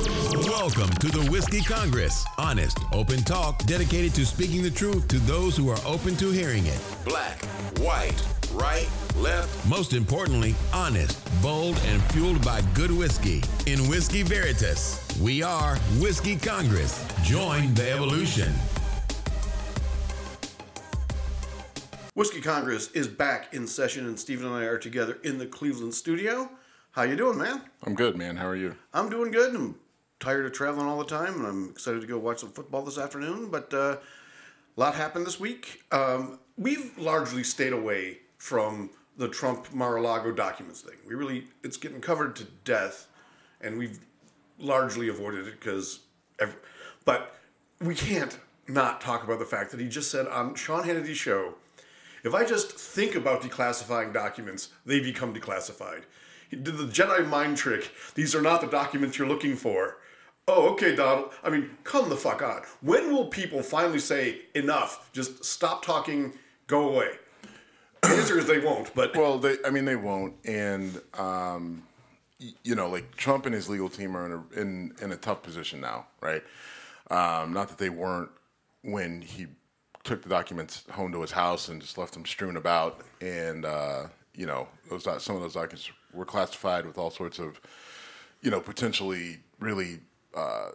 Welcome to the Whiskey Congress. Honest, open talk dedicated to speaking the truth to those who are open to hearing it. Black, white, right, left. Most importantly, honest, bold, and fueled by good whiskey. In Whiskey Veritas, we are Whiskey Congress. Join the evolution. Whiskey Congress is back in session, and Stephen and I are together in the Cleveland studio. How you doing, man? I'm good, man. How are you? I'm doing good. I'm tired of traveling all the time, and I'm excited to go watch some football this afternoon. But uh, a lot happened this week. Um, we've largely stayed away from the Trump Mar-a-Lago documents thing. We really, it's getting covered to death, and we've largely avoided it because, but we can't not talk about the fact that he just said on Sean Hannity's show, if I just think about declassifying documents, they become declassified. He did the Jedi mind trick. These are not the documents you're looking for. Oh, okay, Donald. I mean, come the fuck on. When will people finally say enough? Just stop talking. Go away. The answer is they won't. But well, they. I mean, they won't. And um, you know, like Trump and his legal team are in a in, in a tough position now, right? Um, not that they weren't when he took the documents home to his house and just left them strewn about, and uh, you know, those some of those documents were classified with all sorts of, you know, potentially really, uh,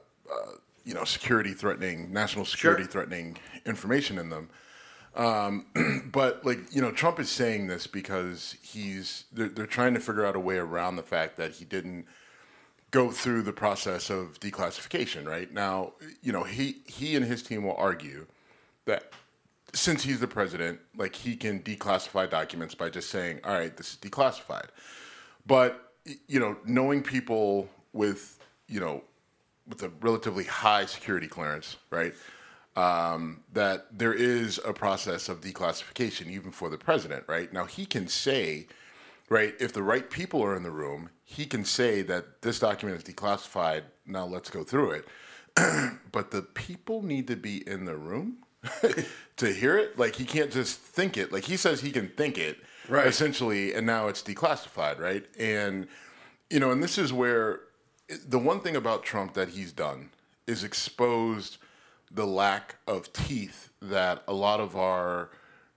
you know, security threatening, national security sure. threatening information in them. Um, but like you know, Trump is saying this because he's they're, they're trying to figure out a way around the fact that he didn't go through the process of declassification. Right now, you know, he he and his team will argue that since he's the president, like he can declassify documents by just saying, "All right, this is declassified." But you know, knowing people with you know with a relatively high security clearance, right? Um, that there is a process of declassification even for the president, right? Now he can say, right, if the right people are in the room, he can say that this document is declassified. Now let's go through it. but the people need to be in the room to hear it. Like he can't just think it. Like he says he can think it, right. essentially, and now it's declassified, right? And you know, and this is where the one thing about Trump that he's done is exposed the lack of teeth that a lot of our,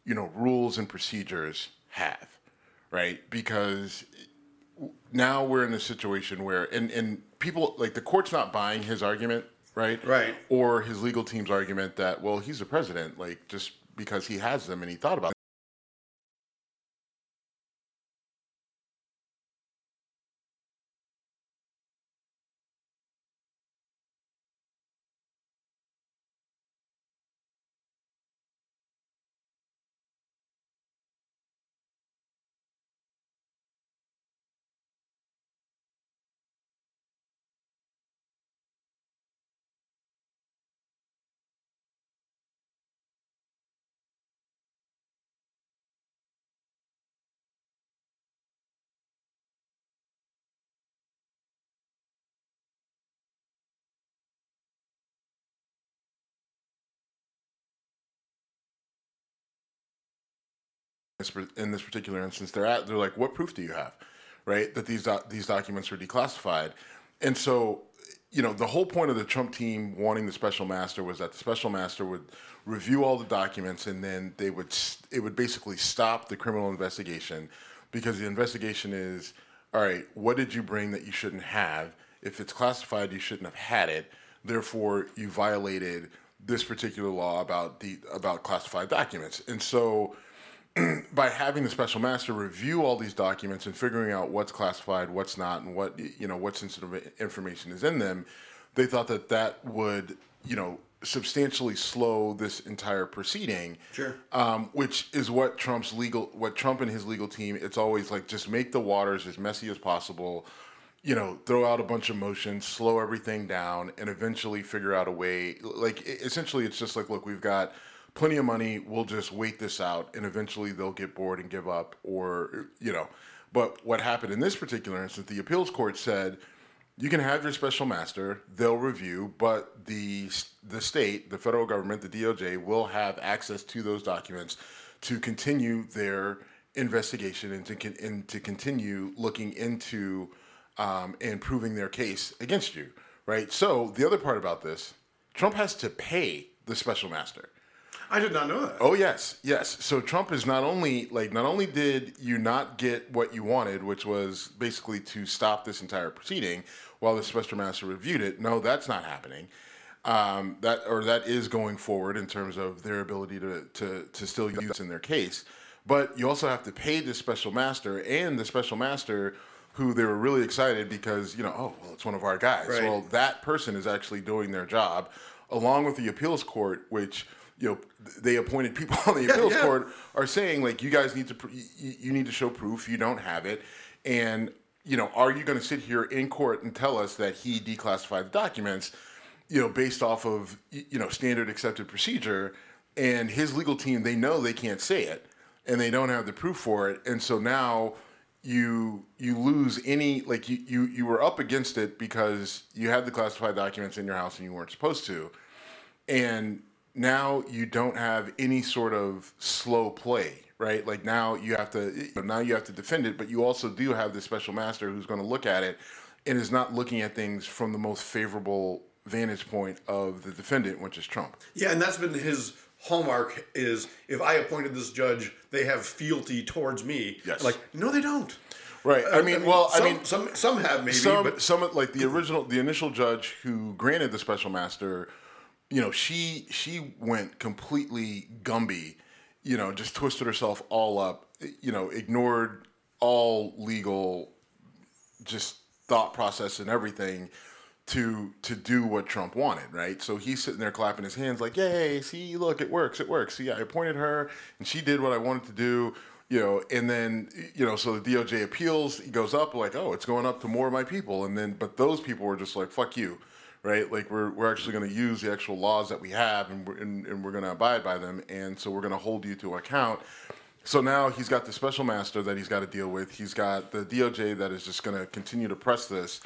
you know, rules and procedures have, right? Because now we're in a situation where, and, and people, like the court's not buying his argument, right? Right. Or his legal team's argument that, well, he's the president, like just because he has them and he thought about in this particular instance, they're at they're like, what proof do you have, right, that these do- these documents are declassified, and so you know the whole point of the Trump team wanting the special master was that the special master would review all the documents and then they would it would basically stop the criminal investigation because the investigation is all right what did you bring that you shouldn't have? If it's classified you shouldn't have had it. Therefore you violated this particular law about the about classified documents. And so by having the special master review all these documents and figuring out what's classified, what's not, and what you know what sensitive information is in them, they thought that that would you know substantially slow this entire proceeding. Sure. Um, which is what Trump's legal, what Trump and his legal team. It's always like just make the waters as messy as possible. You know, throw out a bunch of motions, slow everything down, and eventually figure out a way. Like essentially, it's just like, look, we've got plenty of money. We'll just wait this out, and eventually they'll get bored and give up, or you know. But what happened in this particular instance, the appeals court said you can have your special master. They'll review, but the the state, the federal government, the DOJ will have access to those documents to continue their investigation and to and to continue looking into um, and proving their case against you right? So the other part about this, Trump has to pay the special master. I did not know that. Oh yes, yes. So Trump is not only like not only did you not get what you wanted, which was basically to stop this entire proceeding while the special master reviewed it. No, that's not happening. Um, that or that is going forward in terms of their ability to to to still use this in their case. But you also have to pay the special master and the special master who they were really excited because you know oh well it's one of our guys. Right. Well that person is actually doing their job along with the appeals court, which you know they appointed people on the appeals yeah. court are saying like you guys need to pr- you, you need to show proof. You don't have it. And you know are you going to sit here in court and tell us that he declassified the documents you know based off of you know standard accepted procedure and his legal team they know they can't say it and they don't have the proof for it. And so now you you lose any like you you, you were up against it because you had the classified documents in your house and you weren't supposed to. And now you don't have any sort of slow play right like now you have to now you have to defend it but you also do have the special master who's going to look at it and is not looking at things from the most favorable vantage point of the defendant which is trump Yeah, and that's been his hallmark is if I appointed this judge, they have fealty towards me. Yes. Like, no, they don't. right i mean well some, i mean some some have maybe, some but some like the original the initial judge who granted the special master you know she she went completely gumby you know just twisted herself all up you know ignored all legal just thought process and everything to to do what Trump wanted, right? So he's sitting there clapping his hands like, "Yay! See, look, it works, it works. See, I appointed her, and she did what I wanted to do." You know, and then you know, so the DOJ appeals. He goes up like, "Oh, it's going up to more of my people," and then but those people were just like, "Fuck you." Right, like we're, we're actually going to use the actual laws that we have, and we're, and, and we're going to abide by them, and so we're going to hold you to account. So now he's got the special master that he's got to deal with. He's got the DOJ that is just going to continue to press this,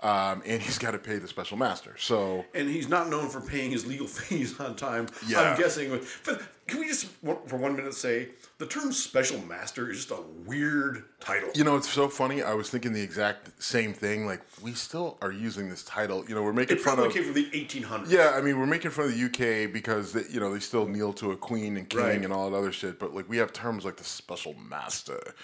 um, and he's got to pay the special master. So and he's not known for paying his legal fees on time. Yeah. I'm guessing. With, but can we just for one minute say the term special master is just a weird title? you know, it's so funny. I was thinking the exact same thing. Like we still are using this title. You know, we're making it fun probably of. came from the 1800s. Yeah, I mean, we're making fun of the UK because they, you know they still kneel to a queen and king Right. and all that other shit. But like we have terms like the special master,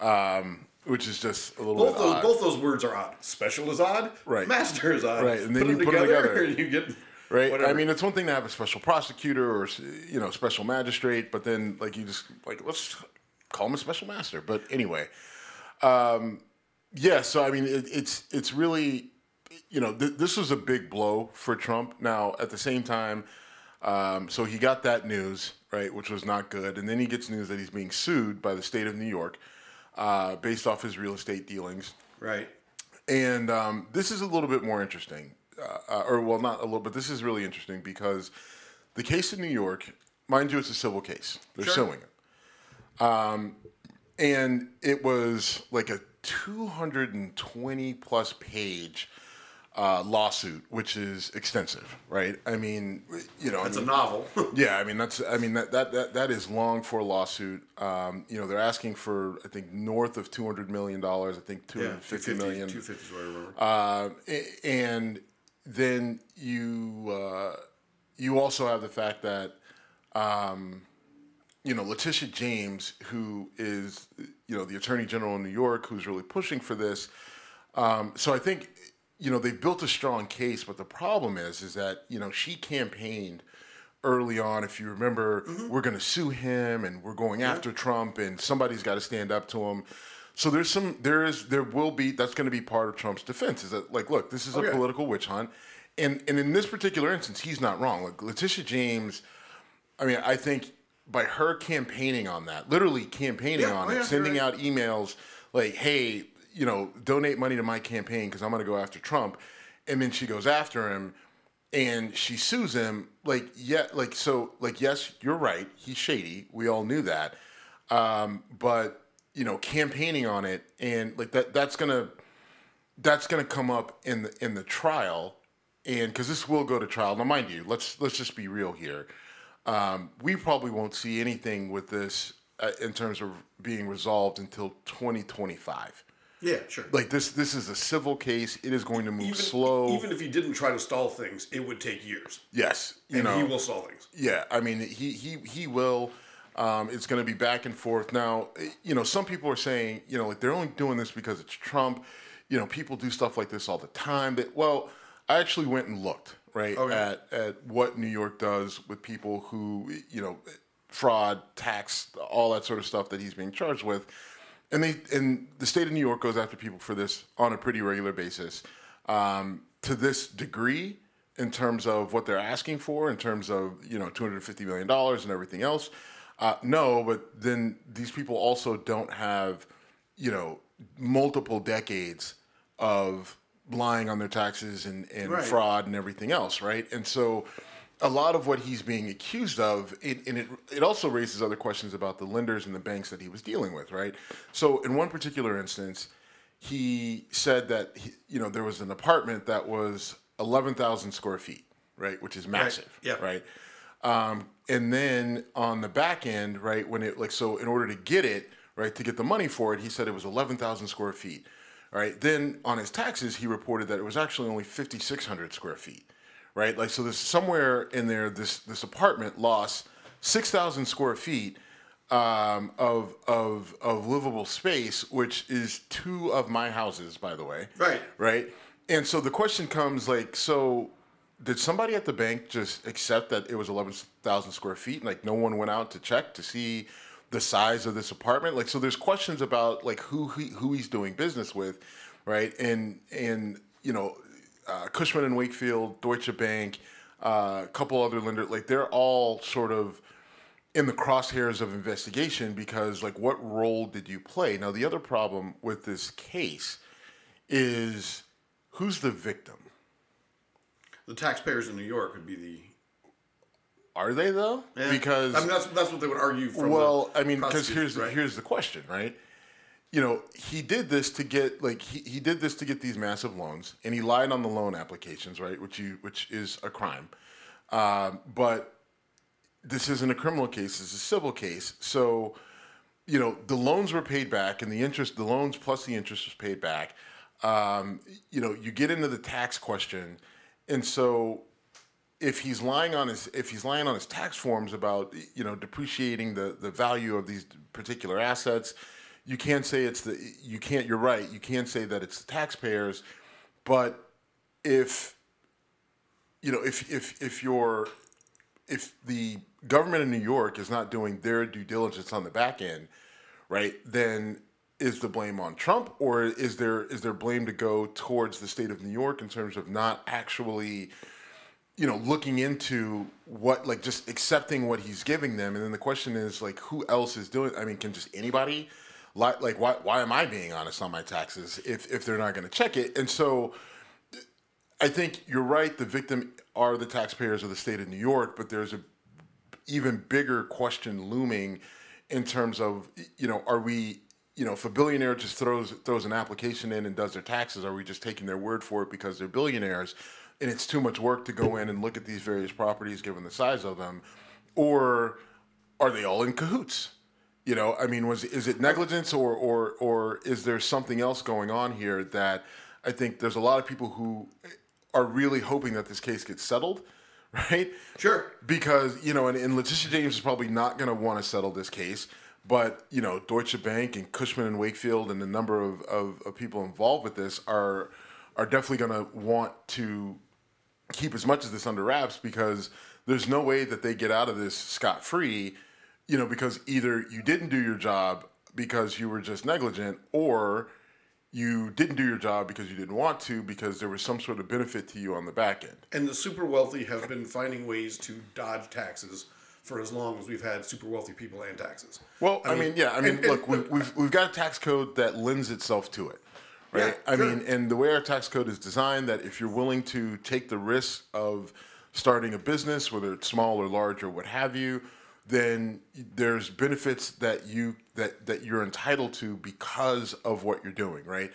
um, which is just a little Both bit those, odd. both those words are odd. Special is odd. Right. Master is odd. Right, and then you put you them put together, together. and you get Right. Whatever. I mean, it's one thing to have a special prosecutor or you know special magistrate, but then like you just like let's call him a special master. But anyway, um, yeah. So I mean, it, it's it's really you know th- this was a big blow for Trump. Now at the same time, um, so he got that news right, which was not good, and then he gets news that he's being sued by the state of New York uh, based off his real estate dealings. right. And um, this is a little bit more interesting, uh, uh, or well, not a little, but this is really interesting because the case in New York, mind you, it's a civil case. They're Sure. suing him, um, and it was like a 220 plus page uh, lawsuit, which is extensive, right? I mean, you know, I It's a novel. yeah, I mean that's I mean that that that, that is long for a lawsuit. Um, you know, they're asking for I think north of two hundred million dollars. I think two yeah, hundred fifty million. 250 is what I remember. Uh, and then you uh, you also have the fact that um, you know Letitia James, who is you know the Attorney General in New York, who's really pushing for this. Um, so I think you know they've built a strong case, but the problem is is that you know she campaigned early on. If you remember, mm-hmm. we're going to sue him and we're going after Trump, and somebody's got to stand up to him. So there's some there is there will be that's going to be part of Trump's defense is that like look this is a political witch hunt, and and in this particular instance he's not wrong. Like Letitia James, I mean I think by her campaigning on that, literally campaigning Yeah, on oh, it, yeah, sending right. out emails like hey you know donate money to my campaign because I'm going to go after Trump, and then she goes after him and she sues him like yeah like so like yes you're right he's shady we all knew that. Um, but you know campaigning on it and like that that's gonna that's gonna come up in the in the trial. And because this will go to trial. Now mind you let's let's just be real here. Um, we probably won't see anything with this uh, in terms of being resolved until 2025 Yeah, sure. Like this, this is a civil case. It is going to move even, slow. Even if he didn't try to stall things, it would take years. yes, you And know, he will stall things. Yeah, I mean, he he he will. Um, it's going to be back and forth. Now, you know, some people are saying, you know, like they're only doing this because it's Trump. You know, people do stuff like this all the time. That well, I actually went and looked right Okay. at at what New York does with people who, you know, fraud, tax, all that sort of stuff that he's being charged with. And they and the state of New York goes after people for this on a pretty regular basis. Um, to this degree, in terms of what they're asking for, in terms of you know two hundred fifty million dollars and everything else, uh, no. But then these people also don't have you know multiple decades of lying on their taxes and, and Right. fraud and everything else, right? And so a lot of what he's being accused of, it, and it, it also raises other questions about the lenders and the banks that he was dealing with, right? So in one particular instance, he said that he, you know there was an apartment that was eleven thousand square feet, right, which is massive, yeah. right. Um, and then on the back end, right, when it like so, in order to get it, right, to get the money for it, he said it was eleven thousand square feet. All right. Then on his taxes, he reported that it was actually only fifty six hundred square feet. Right. Like so, there's somewhere in there. This this apartment lost six thousand square feet um, of of of livable space, which is two of my houses, by the way. Right. Right. And so the question comes like, so did somebody at the bank just accept that it was eleven thousand square feet? and, Like no one went out to check to see the size of this apartment. Like so, there's questions about like who he, who he's doing business with, right? And and you know, uh, Cushman and Wakefield, Deutsche Bank, uh, a couple other lenders, like they're all sort of in the crosshairs of investigation because like what role did you play? Now the other problem with this case is who's the victim? The taxpayers in New York would be the. Are they though? Yeah. Because I mean, that's that's what they would argue from. well, I mean, because here's right? here's the question, right? You know, he did this to get like he, he did this to get these massive loans, and he lied on the loan applications, right? Which you which is a crime. Um, but this isn't a criminal case; it's a civil case. So, you know, the loans were paid back, and the interest, the loans plus the interest was paid back. Um, you know, you get into the tax question, and so if he's lying on his if he's lying on his tax forms about you know depreciating the the value of these particular assets you can't say it's the you can't you're right you can't say that it's the taxpayers but if you know if if if you're if the government in New York is not doing their due diligence on the back end right then is the blame on Trump or is there is there blame to go towards the state of New York in terms of not actually you know, looking into what, like, just accepting what he's giving them, and then the question is, like, who else is doing? I mean, can just anybody, like, like, why, why am I being honest on my taxes if if they're not going to check it? And so, I think you're right. The victim are the taxpayers of the state of New York, but there's a even bigger question looming in terms of, you know, are we you know, if a billionaire just throws throws an application in and does their taxes, are we just taking their word for it because they're billionaires, and it's too much work to go in and look at these various properties given the size of them, or are they all in cahoots? You know, I mean, was is it negligence or or or is there something else going on here that I think there's a lot of people who are really hoping that this case gets settled, right? Sure. because you know, and, and Letitia James is probably not going to want to settle this case. But you know, Deutsche Bank and Cushman and Wakefield and the number of, of, of people involved with this are are definitely going to want to keep as much of this under wraps because there's no way that they get out of this scot free. You know, because either you didn't do your job because you were just negligent, or you didn't do your job because you didn't want to because there was some sort of benefit to you on the back end. And the super wealthy have been finding ways to dodge taxes for as long as we've had super wealthy people and taxes. Well, I, mean, yeah, I mean, and- look, and- we, we've we've got a tax code that lends itself to it, right? Yeah, I sure. mean, and the way our tax code is designed, that if you're willing to take the risk of starting a business, whether it's small or large or what have you, then there's benefits that you that that you're entitled to because of what you're doing, right?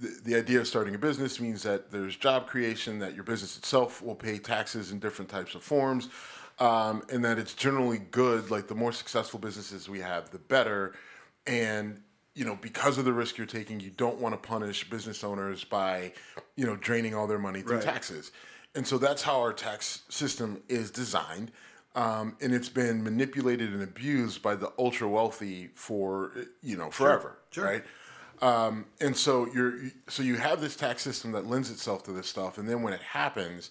The, the idea of starting a business means that there's job creation, that your business itself will pay taxes in different types of forms, um, and that it's generally good. Like the more successful businesses we have, the better. And you know, because of the risk you're taking, you don't want to punish business owners by, you know, draining all their money through Right. taxes. And so that's how our tax system is designed. Um, and it's been manipulated and abused by the ultra wealthy for, you know, forever. Sure. Right. Um, and so you're, so you have this tax system that lends itself to this stuff. And then when it happens,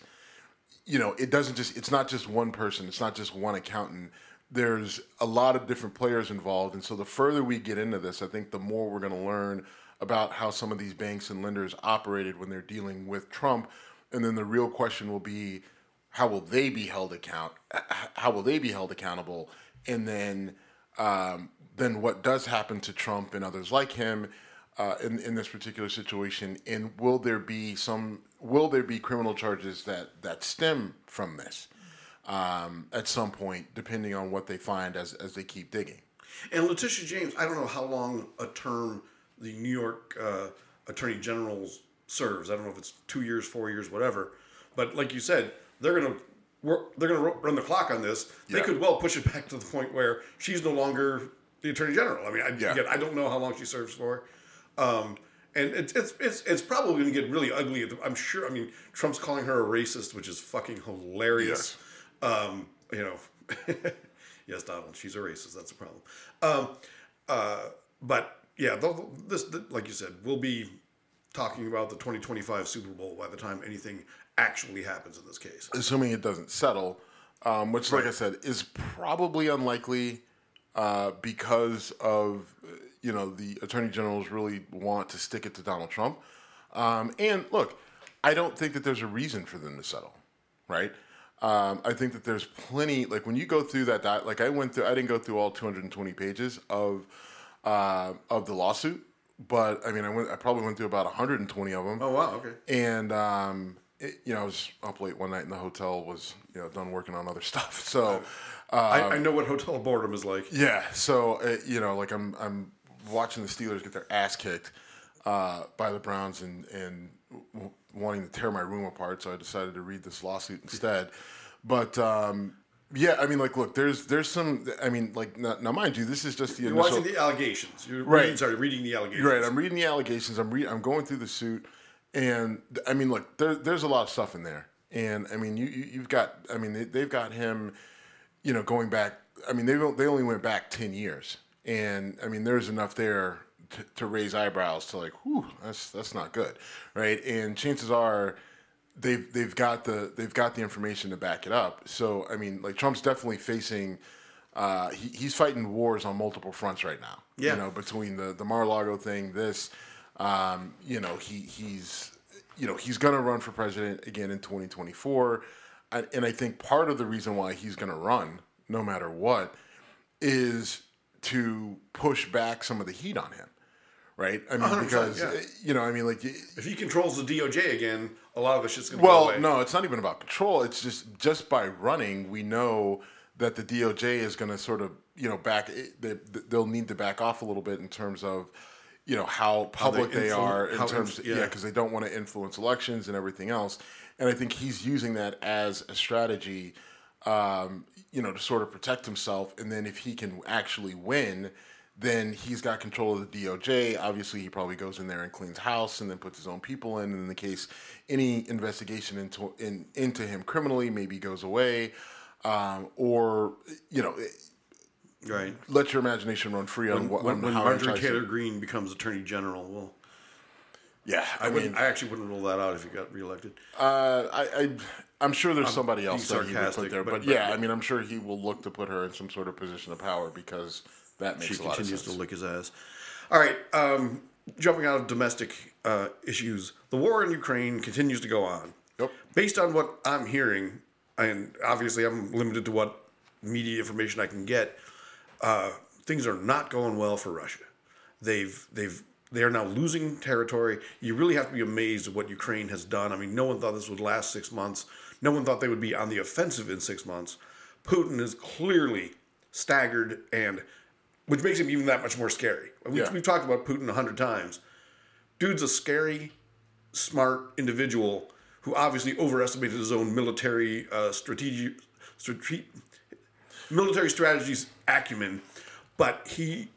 you know, it doesn't just, it's not just one person, it's not just one accountant. There's a lot of different players involved. And so the further we get into this, I think the more we're going to learn about how some of these banks and lenders operated when they're dealing with Trump. And then the real question will be, how will they be held account? How will they be held accountable? And then, um, then what does happen to Trump and others like him uh, in in this particular situation? And will there be some? Will there be criminal charges that that stem from this um, at some point, depending on what they find as as they keep digging? And Letitia James, I don't know how long a term the New York uh, Attorney General serves. I don't know if it's two years, four years, whatever. But like you said, they're gonna work, they're gonna run the clock on this. They Yeah. could well push it back to the point where she's no longer the Attorney General. I mean, I, Yeah. again, I don't know how long she serves for. Um, and it's, it's it's it's probably going to get really ugly. I'm sure. I mean, Trump's calling her a racist, which is fucking hilarious. Um, you know, yes, Donald, she's a racist. That's a problem. Um, uh, but yeah, this th- like you said, we'll be talking about the 2025 Super Bowl by the time anything actually happens in this case. assuming it doesn't settle, um, which, like I said, is probably unlikely uh, because of you know the attorney generals really want to stick it to Donald Trump. Um, and look, I don't think that there's a reason for them to settle, right? Um, I think that there's plenty. Like when you go through that, doc- like I went through, I didn't go through all 220 pages of uh, of the lawsuit, but I mean, I went, I probably went through about 120 of them. Oh wow, okay. And um, it, you know, I was up late one night in the hotel, was you know done working on other stuff. So I, I know what hotel boredom is like. yeah, so uh, you know, like I'm I'm watching the Steelers get their ass kicked uh, by the Browns and and w- wanting to tear my room apart. So I decided to read this lawsuit instead. But um, yeah, I mean, like, look, there's there's some. I mean, like, now, now mind you, this is just the You're initial. watching the allegations. You're Right. reading, sorry, reading the allegations. Right, I'm reading the allegations. I'm re- I'm going through the suit, and I mean, look, there, there's a lot of stuff in there, and I mean, you, you you've got, I mean, they, they've got him, you know, going back. I mean, they they only went back ten years, and I mean, there's enough there to, to raise eyebrows to like, whew, that's that's not good, right? And chances are. They've they've got the they've got the information to back it up. So I mean, like Trump's definitely facing, uh, he, he's fighting wars on multiple fronts right now. Yeah. You know, between the the Mar-a-Lago thing, this, um, you know, he he's, you know, he's going to run for president again in 2024, and, and I think part of the reason why he's going to run, no matter what, is to push back some of the heat on him, right? I mean, because yeah. uh, you know, I mean, like. If he controls the DOJ again, a lot of the shit's gonna go Well, away. no, it's not even about control. It's just just by running, we know that the DOJ is going to sort of you know back. They, they'll need to back off a little bit in terms of you know how public they, influ- are in terms, inf- yeah, yeah. because they don't want to influence elections and everything else. And I think he's using that as a strategy, um, you know, to sort of protect himself. And then if he can actually win. Then he's got control of the DOJ. Obviously, he probably goes in there and cleans house, and then puts his own people in. And in the case any investigation into in, into him criminally maybe goes away, um, or you know, right. let your imagination run free on what When, on when how Marjorie to- Taylor Greene becomes Attorney General, well, Yeah, I, I mean. I actually wouldn't rule that out if he got reelected. uh, I, I, I'm sure there's somebody else that he would put there, but, but- yeah, but- I mean, I'm sure he will look to put her in some sort of position of power because that makes she a lot of continues to lick his ass. All right, um, jumping out of domestic uh, issues, the war in Ukraine continues to go on. Yep. Based on what I'm hearing, and obviously I'm limited to what media information I can get, uh, things are not going well for Russia. They've they've they are now losing territory. You really have to be amazed at what Ukraine has done. I mean, no one thought this would last six months. No one thought they would be on the offensive in six months. Putin is clearly staggered, and which makes him even that much more scary. We, Yeah. We've talked about Putin a hundred times. Dude's a scary, smart individual who obviously overestimated his own military uh, strategy, strate- military strategies acumen, but he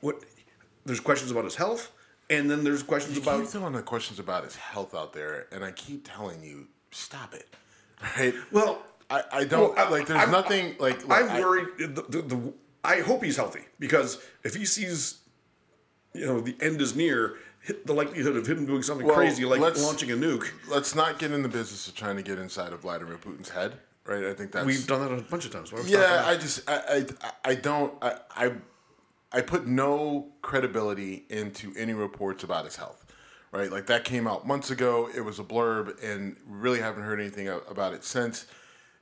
what there's questions about his health, and then there's questions You about keep throwing the questions about his health out there, and I keep telling you, stop it. Right? well. I, I don't Well, like. There's I'm- nothing like. I'm I- worried. The, the, the, I hope he's healthy because if he sees, you know, the end is near, the likelihood of him doing something Well, crazy like launching a nuke. let's not get in the business of trying to get inside of Vladimir Putin's head. Right? I think that's We've done that a bunch of times. Why would we stop Yeah. I just I I, I don't I, I I put no credibility into any reports about his health. Right, like that came out months ago. It was a blurb, and really haven't heard anything about it since.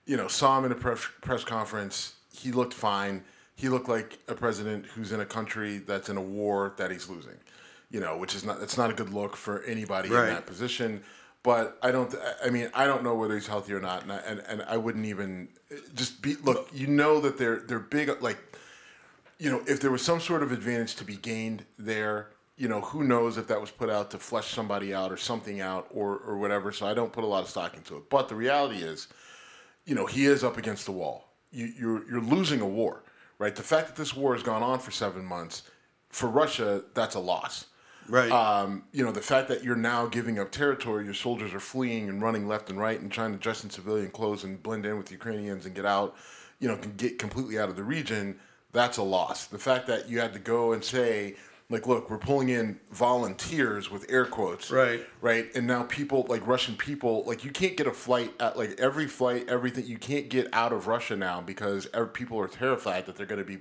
You know, saw him in a press press conference. He looked fine. He looked like a president who's in a country that's in a war that he's losing. You know, which is not that's not a good look for anybody Right. in that position. But I don't. I mean, I don't know whether he's healthy or not, and I, and, and I wouldn't even eh, just be. Look, you know that they're they're big. Like, you know, if there was some sort of advantage to be gained there, you know, who knows if that was put out to flesh somebody out or something out or or whatever. So I don't put a lot of stock into it. But the reality is, you know, he is up against the wall. You, you're you're losing a war, right? The fact that this war has gone on for seven months for Russia, that's a loss. Right. Um, you know, the fact that you're now giving up territory, your soldiers are fleeing and running left and right and trying to dress in civilian clothes and blend in with Ukrainians and get out, you know, can get completely out of the region, that's a loss. The fact that you had to go and say, like, look, we're pulling in volunteers with air quotes. Right. Right. And now people, like Russian people, like, you can't get a flight at, like, every flight, everything, you can't get out of Russia now because every, people are terrified that they're going to be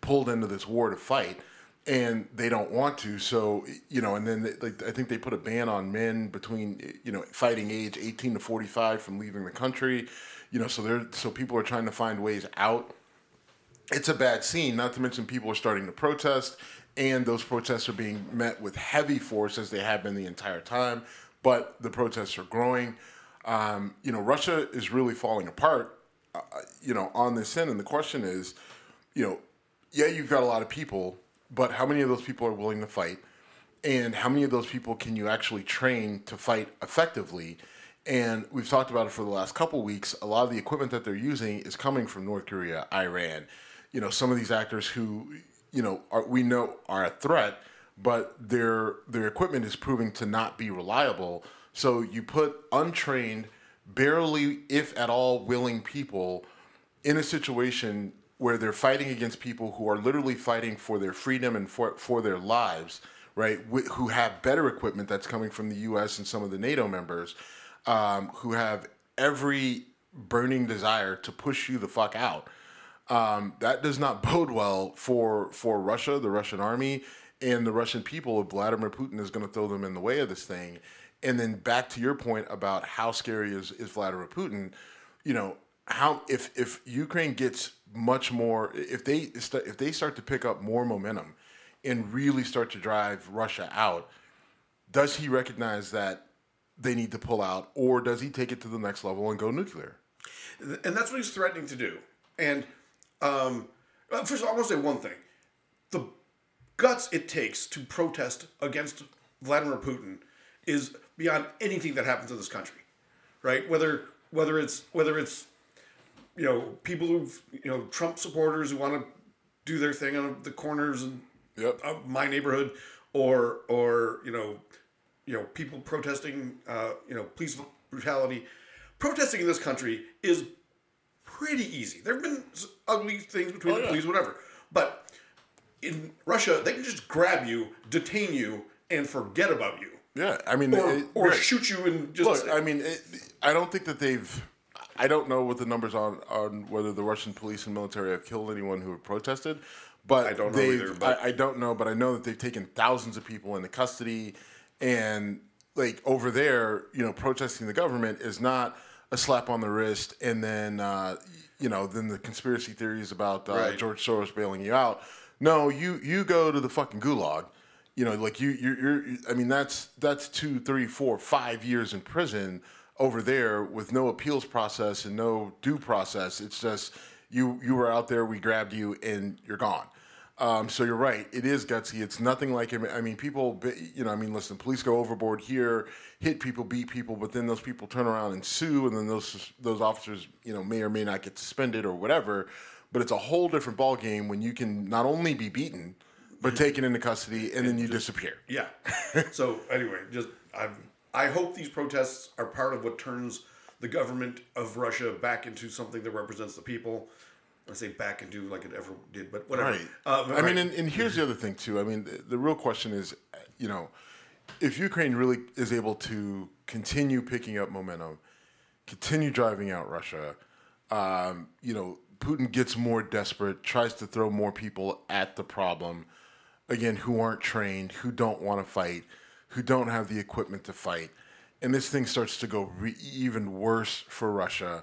pulled into this war to fight and they don't want to. So you know, and then they, like I think they put a ban on men between you know fighting age eighteen to forty five from leaving the country. You know, so they're so people are trying to find ways out. It's a bad scene. Not to mention people are starting to protest, and those protests are being met with heavy force as they have been the entire time. But the protests are growing. Um, you know, Russia is really falling apart. Uh, you know, on this end, and the question is, you know, yeah, you've got a lot of people, but how many of those people are willing to fight? And how many of those people can you actually train to fight effectively? And we've talked about it for the last couple weeks. A lot of the equipment that they're using is coming from North Korea, Iran. You know, some of these actors who, you know, are, we know are a threat, but their their equipment is proving to not be reliable. So you put untrained, barely, if at all, willing people in a situation where they're fighting against people who are literally fighting for their freedom and for, for their lives, right? Wh- who have better equipment that's coming from the U.S. and some of the NATO members, um, who have every burning desire to push you the fuck out. Um, that does not bode well for for Russia, the Russian army, and the Russian people. Vladimir Putin is going to throw them in the way of this thing. And then back to your point about how scary is, is Vladimir Putin, you know, how if if Ukraine gets much more if they if they start to pick up more momentum and really start to drive Russia out, does he recognize that they need to pull out, or does he take it to the next level and go nuclear? and that's what he's threatening to do. And um, first, all, I want to say one thing: the guts it takes to protest against Vladimir Putin is beyond anything that happens in this country, right? Whether whether it's whether it's you know people who you know Trump supporters who want to do their thing on the corners and Yep. of my neighborhood, or or you know, you know people protesting, uh, you know, police brutality. Protesting in this country is pretty easy. There have been ugly things between Oh, the yeah. police, whatever, but in Russia they can just grab you, detain you, and forget about you, Yeah, I mean, or, it- or right. shoot you and just. Look, I mean, it, I don't think that they've. I don't know what the numbers on on whether the Russian police and military have killed anyone who have protested, but I don't know either, but- I, I don't know, but I know that they've taken thousands of people into custody, and like over there, you know, protesting the government is not a slap on the wrist, and then uh, you know, then the conspiracy theories about uh, Right. George Soros bailing you out. No, you you go to the fucking gulag. You know, like you you're, you're I mean that's that's two, three, four, five years in prison over there with no appeals process and no due process. It's just you you were out there, we grabbed you, and you're gone. Um, so you're right. It is gutsy. It's nothing like I mean, people. You know, I mean, listen. Police go overboard here, hit people, beat people, but then those people turn around and sue, and then those those officers, you know, may or may not get suspended or whatever. But it's a whole different ball game when you can not only be beaten, but taken into custody, and then you disappear. Yeah. so anyway, just I I hope these protests are part of what turns the government of Russia back into something that represents the people. I say back into like it ever did, but whatever. Right. Uh, I mean, and, and here's the other thing too. I mean, the, the real question is, you know, if Ukraine really is able to continue picking up momentum, continue driving out Russia, um, you know, Putin gets more desperate, tries to throw more people at the problem, again, who aren't trained, who don't want to fight, who don't have the equipment to fight, and this thing starts to go re- even worse for Russia.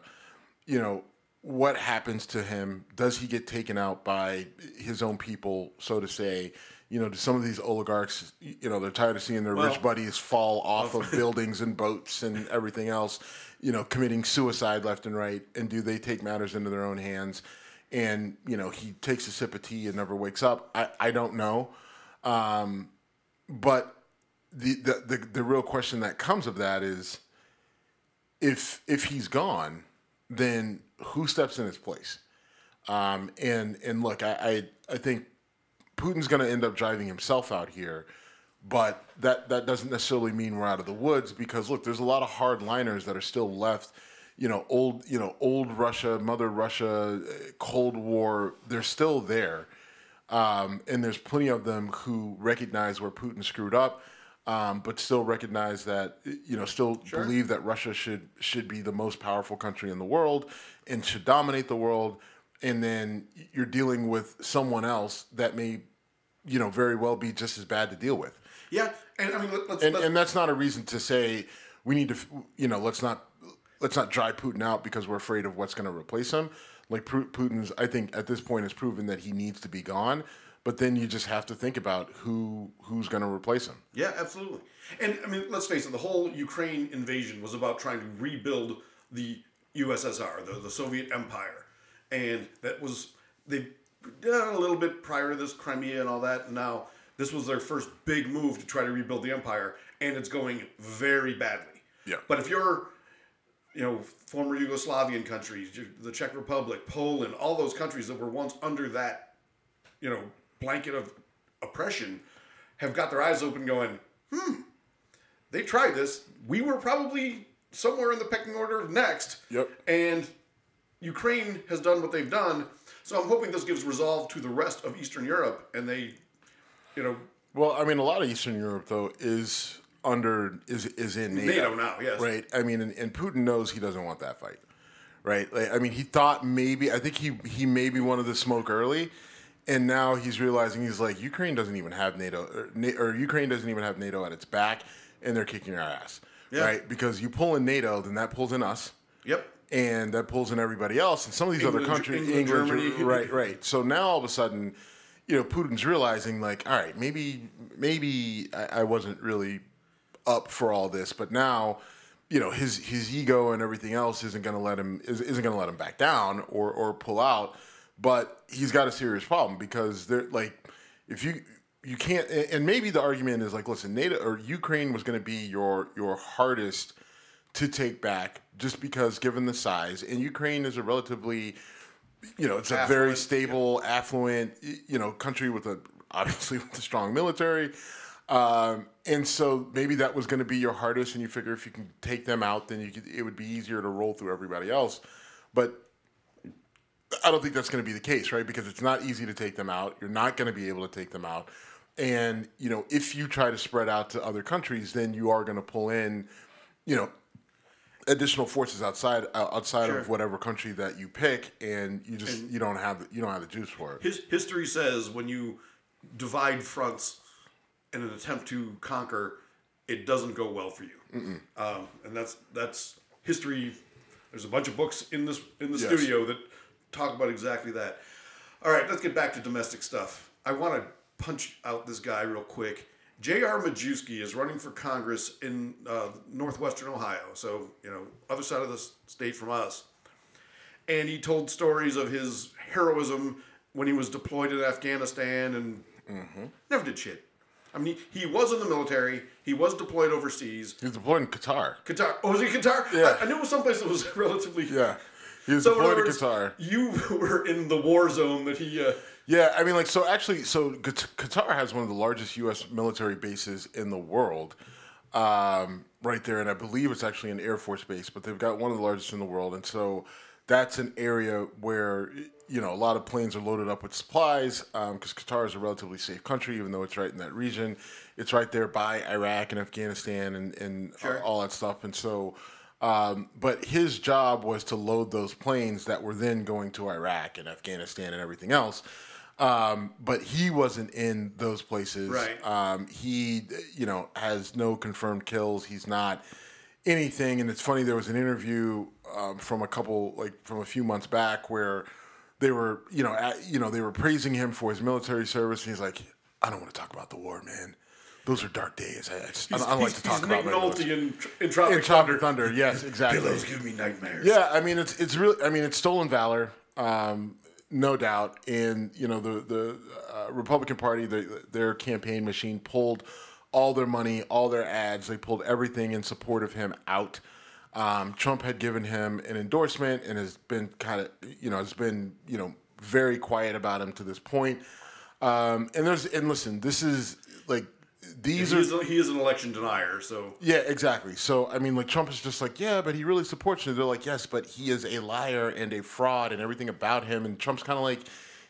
You know, what happens to him? Does he get taken out by his own people, so to say? You know, do some of these oligarchs, you know, they're tired of seeing their Well- rich buddies fall off of buildings and boats and everything else, you know, committing suicide left and right. And do they take matters into their own hands? And, you know, he takes a sip of tea and never wakes up. I, I don't know. Um, but the, the, the, the real question that comes of that is if if he's gone, then who steps in his place? Um, and and look, I I, I think Putin's going to end up driving himself out here, but that that doesn't necessarily mean we're out of the woods because look, there's a lot of hardliners that are still left. You know, old you know old Russia, Mother Russia, uh, Cold War. They're still there, um, and there's plenty of them who recognize where Putin screwed up. Um, but still recognize that you know still believe that Russia should should be the most powerful country in the world and should dominate the world. And then you're dealing with someone else that may you know very well be just as bad to deal with. Yeah, and I mean let, let's, and let's and that's not a reason to say we need to you know let's not let's not dry Putin out because we're afraid of what's going to replace him. Like Putin's I think at this point has proven that he needs to be gone but then you just have to think about who who's going to replace him Yeah, absolutely. And I mean, let's face it, the whole Ukraine invasion was about trying to rebuild the USSR, the, the Soviet Empire. And that was, they done a little bit prior to this, Crimea and all that. And now this was their first big move to try to rebuild the empire. And it's going very badly. Yeah. But if you're, you know, former Yugoslavian countries, the Czech Republic, Poland, all those countries that were once under that, you know, blanket of oppression, have got their eyes open going, hmm, they tried this. We were probably somewhere in the pecking order next. Yep. And Ukraine has done what they've done. So I'm hoping this gives resolve to the rest of Eastern Europe and they, you know, Well, I mean, a lot of Eastern Europe though is under is is in NATO, NATO now, yes. right? I mean, and, and Putin knows he doesn't want that fight, right? Like, I mean, he thought maybe I think he he maybe wanted the smoke early, and now he's realizing he's like Ukraine doesn't even have NATO or, or Ukraine doesn't even have NATO at its back, and they're kicking our ass, Yeah. right? Because you pull in NATO, then that pulls in us yep. and that pulls in everybody else. And some of these other countries, England, England, Germany. right, right. So now all of a sudden, you know, Putin's realizing like, all right, maybe, maybe I, I wasn't really up for all this, but now, you know, his his ego and everything else isn't going to let him isn't going to let him back down or or pull out. But he's got a serious problem because they're like, if you you can't, and maybe the argument is like, listen, NATO or Ukraine was going to be your your hardest to take back just because given the size and Ukraine is a relatively you know it's a very Affluent, stable affluent you know country with a obviously with a strong military. Um, and so maybe that was going to be your hardest and you figure if you can take them out then you could, it would be easier to roll through everybody else. But I don't think that's going to be the case, right? Because it's not easy to take them out. You're not going to be able to take them out. And, you know, if you try to spread out to other countries, then you are going to pull in, you know, additional forces outside uh, outside Sure. of whatever country that you pick and you just you don't have the, you don't have the juice for it. His history says when you divide fronts in an attempt to conquer, it doesn't go well for you. Um, and that's that's history. There's a bunch of books in this in the Yes. studio that talk about exactly that. All right, let's get back to domestic stuff. I want to punch out this guy real quick. J.R. Majewski is running for Congress in uh, northwestern Ohio, so you know, other side of the state from us and he told stories of his heroism when he was deployed in Afghanistan and never did shit. I mean, he, he was in the military. He was deployed overseas. He's deployed in Qatar. Qatar. Oh, was he Qatar? Yeah. I, I knew it was someplace that was relatively. Yeah. He was So deployed words, Qatar. you were in the war zone that he uh, Yeah, I mean, like, so actually, so Qatar has one of the largest U.S. military bases in the world, um, right there, and I believe it's actually an Air Force base, but they've got one of the largest in the world, and so that's an area where you know a lot of planes are loaded up with supplies because um, Qatar is a relatively safe country, even though it's right in that region. It's right there by Iraq and Afghanistan and and Sure. all that stuff, and so. Um, but his job was to load those planes that were then going to Iraq and Afghanistan and everything else. Um, but he wasn't in those places. Right. Um, he, you know, has no confirmed kills. He's not anything. And it's funny. There was an interview um, from a couple, like from a few months back, where they were, you know, at, you know, they were praising him for his military service. And he's like, I don't want to talk about the war, man. Those are dark days. I, I just, I don't, I don't like to talk he's about Nick Nolte in, in Tropic In Tropic Thunder. Thunder, yes, exactly. Pillows give me nightmares. Yeah, I mean it's it's really I mean it's stolen valor, um, no doubt. And you know the the uh, Republican Party, the, their campaign machine pulled all their money, all their ads. They pulled everything in support of him out. Um, Trump had given him an endorsement and has been kind of you know has been you know very quiet about him to this point. Um, and there's and listen, this is like these He are a, he is an election denier, so yeah, exactly. So I mean, like Trump is just like, yeah, but he really supports you. They're like, yes, but he is a liar and a fraud and everything about him. And Trump's kind of like,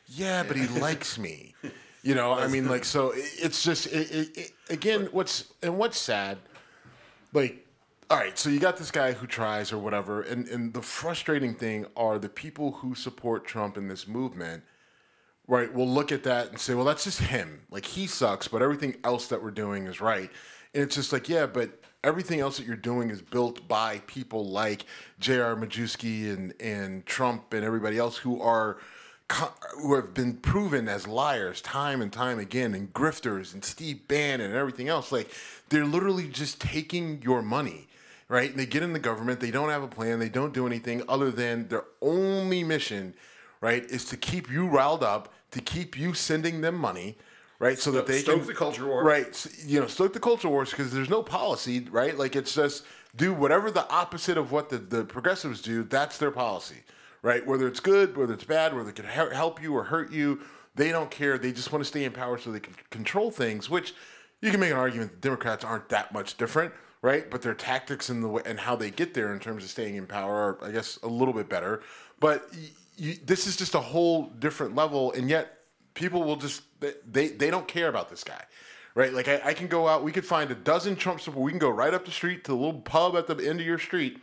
yeah, but he likes me. You know, I mean, like, so it- it's just it, it, it, again, what's and what's sad, like. All right, so you got this guy who tries or whatever, and, and the frustrating thing are the people who support Trump in this movement right, we'll look at that and say, well, that's just him. Like he sucks, but everything else that we're doing is right. And it's just like, yeah, but everything else that you're doing is built by people like J.R. Majewski and and Trump and everybody else who are who have been proven as liars time and time again, and grifters and Steve Bannon and everything else. Like they're literally just taking your money. Right, and they get in the government. They don't have a plan. They don't do anything other than their only mission right, is to keep you riled up, to keep you sending them money, right, so that they stoke can the culture war. right, you know, stoke the culture wars because there's no policy, right? Like it's just do whatever the opposite of what the, the progressives do. That's their policy, right? Whether it's good, whether it's bad, whether it can help you or hurt you, they don't care. They just want to stay in power so they can control things. Which you can make an argument the Democrats aren't that much different, right? But their tactics and the way, and how they get there in terms of staying in power are, I guess, a little bit better. But you, this is just a whole different level, and yet people will just they they, don't care about this guy. Right, like I, I can go out. We could find a dozen Trump supporters. We can go right up the street to the little pub at the end of your street,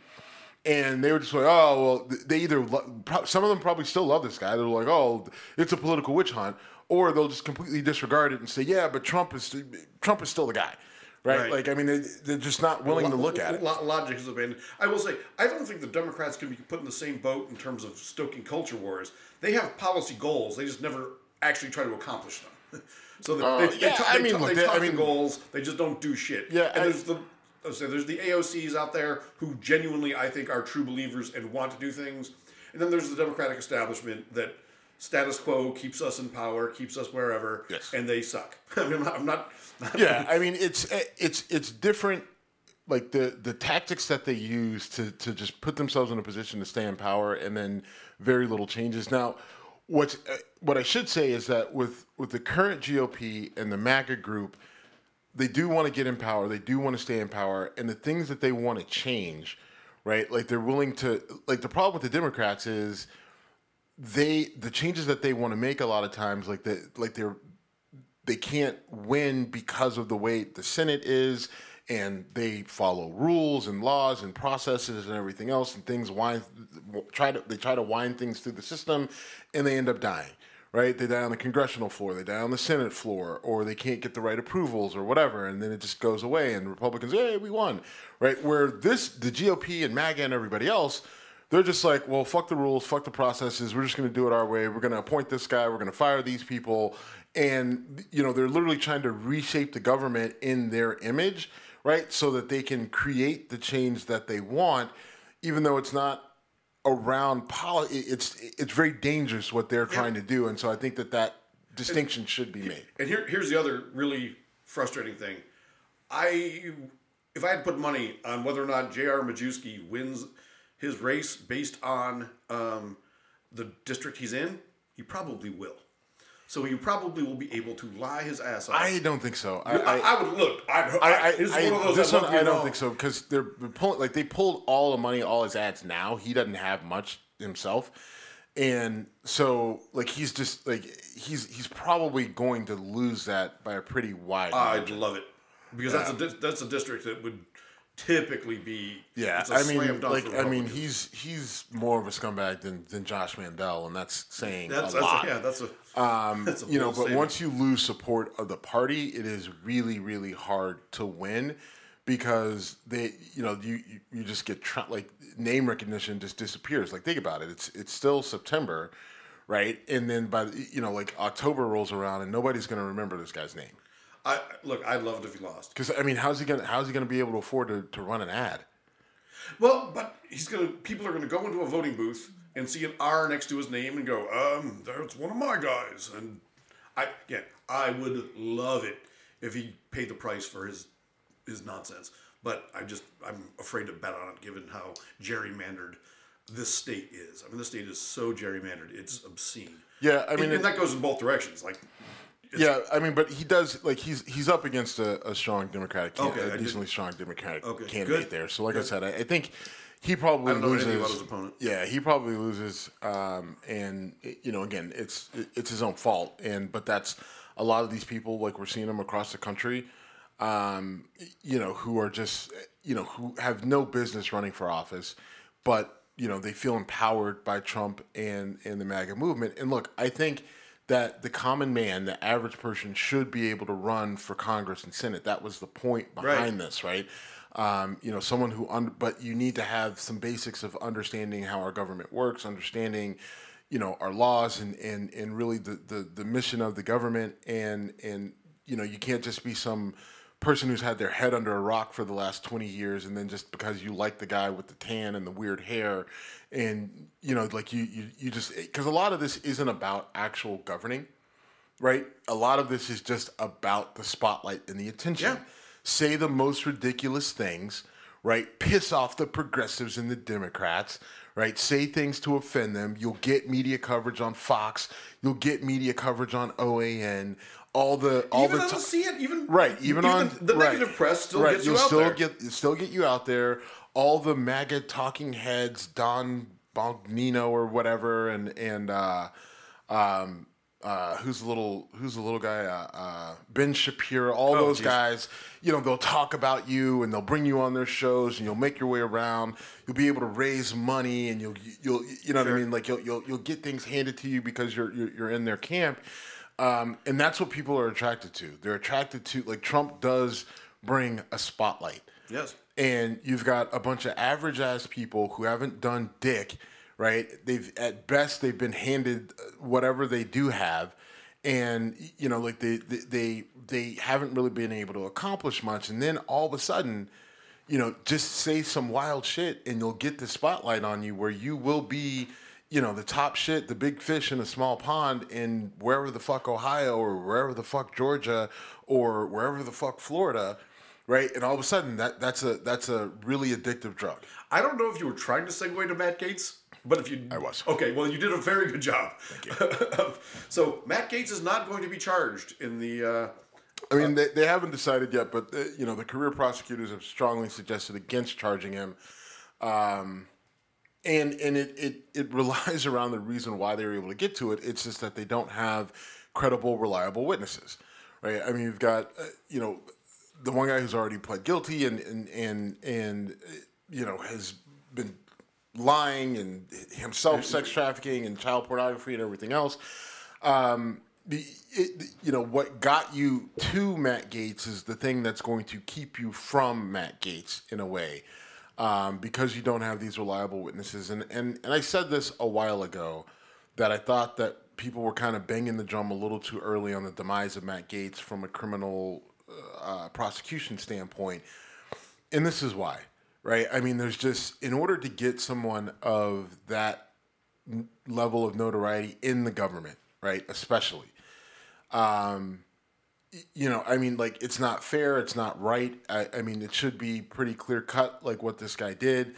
and they were just like, "Oh, well." They either lo- some of them probably still love this guy. They're like, "Oh, it's a political witch hunt," or they'll just completely disregard it and say, "Yeah, but Trump is Trump is still the guy." Right? Right. Like, I mean, they, they're just not willing to look at it. Logic is abandoned. I will say, I don't think the Democrats can be put in the same boat in terms of stoking culture wars. They have policy goals. They just never actually try to accomplish them. so they, Uh, they, they, yeah, talk- I they mean, talk- look, they they- talk I the mean- goals. They just don't do shit. Yeah, and I- there's the I saying, there's the AOCs out there who genuinely, I think, are true believers and want to do things, and then there's the Democratic establishment that status quo keeps us in power, keeps us wherever, Yes. and they suck. I mean, I'm not. I'm not, not yeah, I mean it's it's it's different. Like the the tactics that they use to to just put themselves in a position to stay in power, and then very little changes. Now, what's uh, what I should say is that with with the current GOP and the MAGA group, they do want to get in power. They do want to stay in power, and the things that they want to change, right? Like they're willing to. Like the problem with the Democrats is they the changes that they want to make a lot of times, like the like they're they can't win because of the way the Senate is, and they follow rules and laws and processes and everything else, and things wind try to they try to wind things through the system, and they end up dying. Right? They die on the congressional floor, they die on the Senate floor, or they can't get the right approvals or whatever, and then it just goes away, and Republicans, hey, we won. Right? Where this the GOP and MAGA and everybody else they're just like, well, fuck the rules, fuck the processes. We're just going to do it our way. We're going to appoint this guy. We're going to fire these people, and you know they're literally trying to reshape the government in their image, right, so that they can create the change that they want, even though it's not around poli. It's it's very dangerous what they're trying to do, and so I think that that distinction should be made. And here, here's the other really frustrating thing. I, if I had put money on whether or not J.R. Majewski wins his race based on um, the district he's in, he probably will. so he probably will be able to lie his ass off. I don't think so. I, I, I would look. I, I, I, it's I- one of those this one I don't know. think so because they're pulling like they pulled all the money, all his ads now. He doesn't have much himself, and so like he's just like he's he's probably going to lose that by a pretty wide. I'd margin. love it because that's a that's a district that would typically be Yeah, I mean, like I mean, he's he's more of a scumbag than, than Josh Mandel, and that's saying that's, a that's lot. A, yeah that's a Um, that's a you know, but statement. once you lose support of the party, it is really, really hard to win because they, you know, you you, you just get tra- like name recognition just disappears. Like think about it, it's it's still September, right? And then by you know, like October rolls around and nobody's going to remember this guy's name I look I'd love it if he lost. because I mean, how's he gonna how's he gonna be able to afford to, to run an ad? Well, but he's gonna. People are gonna go into a voting booth and see an R next to his name and go, um, that's one of my guys. And I, yeah, I would love it if he paid the price for his his nonsense. But I just, I'm afraid to bet on it, given how gerrymandered this state is. I mean, this state is so gerrymandered, it's obscene. Yeah, I mean, and, it- that goes in both directions. Like, Yeah, I mean, but he does like he's he's up against a, a strong Democratic, can- Okay, I a didn't- decently strong Democratic Okay, candidate good, there. So, like I said, I, I think he probably I don't know loses. anything about his opponent. Yeah, he probably loses, um, and you know, again, it's it's his own fault. And but that's a lot of these people, like we're seeing them across the country, um, you know, who are just you know who have no business running for office, but you know they feel empowered by Trump and and the MAGA movement. And look, I think that the common man, the average person, should be able to run for Congress and Senate. That was the point behind Right. this, right? Um, you know, someone who, un- but you need to have some basics of understanding how our government works, understanding, you know, our laws and and and really the the, the mission of the government, and and you know, you can't just be some person who's had their head under a rock for the last 20 years and then just because you like the guy with the tan and the weird hair and you know like you you, you just because a lot of this isn't about actual governing right? A lot of this is just about the spotlight and the attention. Yeah. say the most ridiculous things right? Piss off the progressives and the democrats right? Say things to offend them. You'll get media coverage on fox. You'll get media coverage on oan all the all even the ti- see it, even Right, even, on the, the right, negative press still right, gets you you'll out still there. get still get you out there. All the MAGA talking heads, Don Bongino or whatever, and and uh, um, uh, who's a little who's a little guy? Uh, uh, ben Shapiro. All Oh, those geez. guys. You know, they'll talk about you and they'll bring you on their shows, and you'll make your way around. You'll be able to raise money, and you'll you'll you know what I mean. Like you'll you'll you'll get things handed to you because you're you're, you're in their camp. Um, and that's what people are attracted to. They're attracted to like Trump does bring a spotlight. Yes. And you've got a bunch of average ass people who haven't done dick, right? They've at best they've been handed uh, whatever they do have, and you know like they they they, they haven't really been able to accomplish much. And then all of a sudden, you know, just say some wild shit, and you'll get the spotlight on you where you will be you know, the top shit, the big fish in a small pond in wherever the fuck Ohio or wherever the fuck Georgia or wherever the fuck Florida, right? And all of a sudden that that's a that's a really addictive drug. I don't know if you were trying to segue to Matt Gaetz, but if you I was. okay, well you did a very good job. Thank you. so Matt Gaetz is not going to be charged in the. Uh, I mean, they, they haven't decided yet, but uh, you know, the career prosecutors have strongly suggested against charging him. Um, and and it, it it relies around the reason why they were able to get to it. It's just that they don't have credible, reliable witnesses, right? I mean, you've got uh, you know the one guy who's already pled guilty and and and and uh, you know has been lying and himself sex trafficking and child pornography and everything else. Um, the, it, you know what got you to Matt Gaetz is the thing that's going to keep you from Matt Gaetz in a way um, because you don't have these reliable witnesses. And, and, and I said this a while ago that I thought that people were kind of banging the drum a little too early on the demise of Matt Gaetz from a criminal uh, prosecution standpoint. And this is why, right? I mean, there's just, in order to get someone of that level of notoriety in the government, right, especially, um, you know, I mean, like it's not fair, it's not right. I, I mean, it should be pretty clear cut, like what this guy did.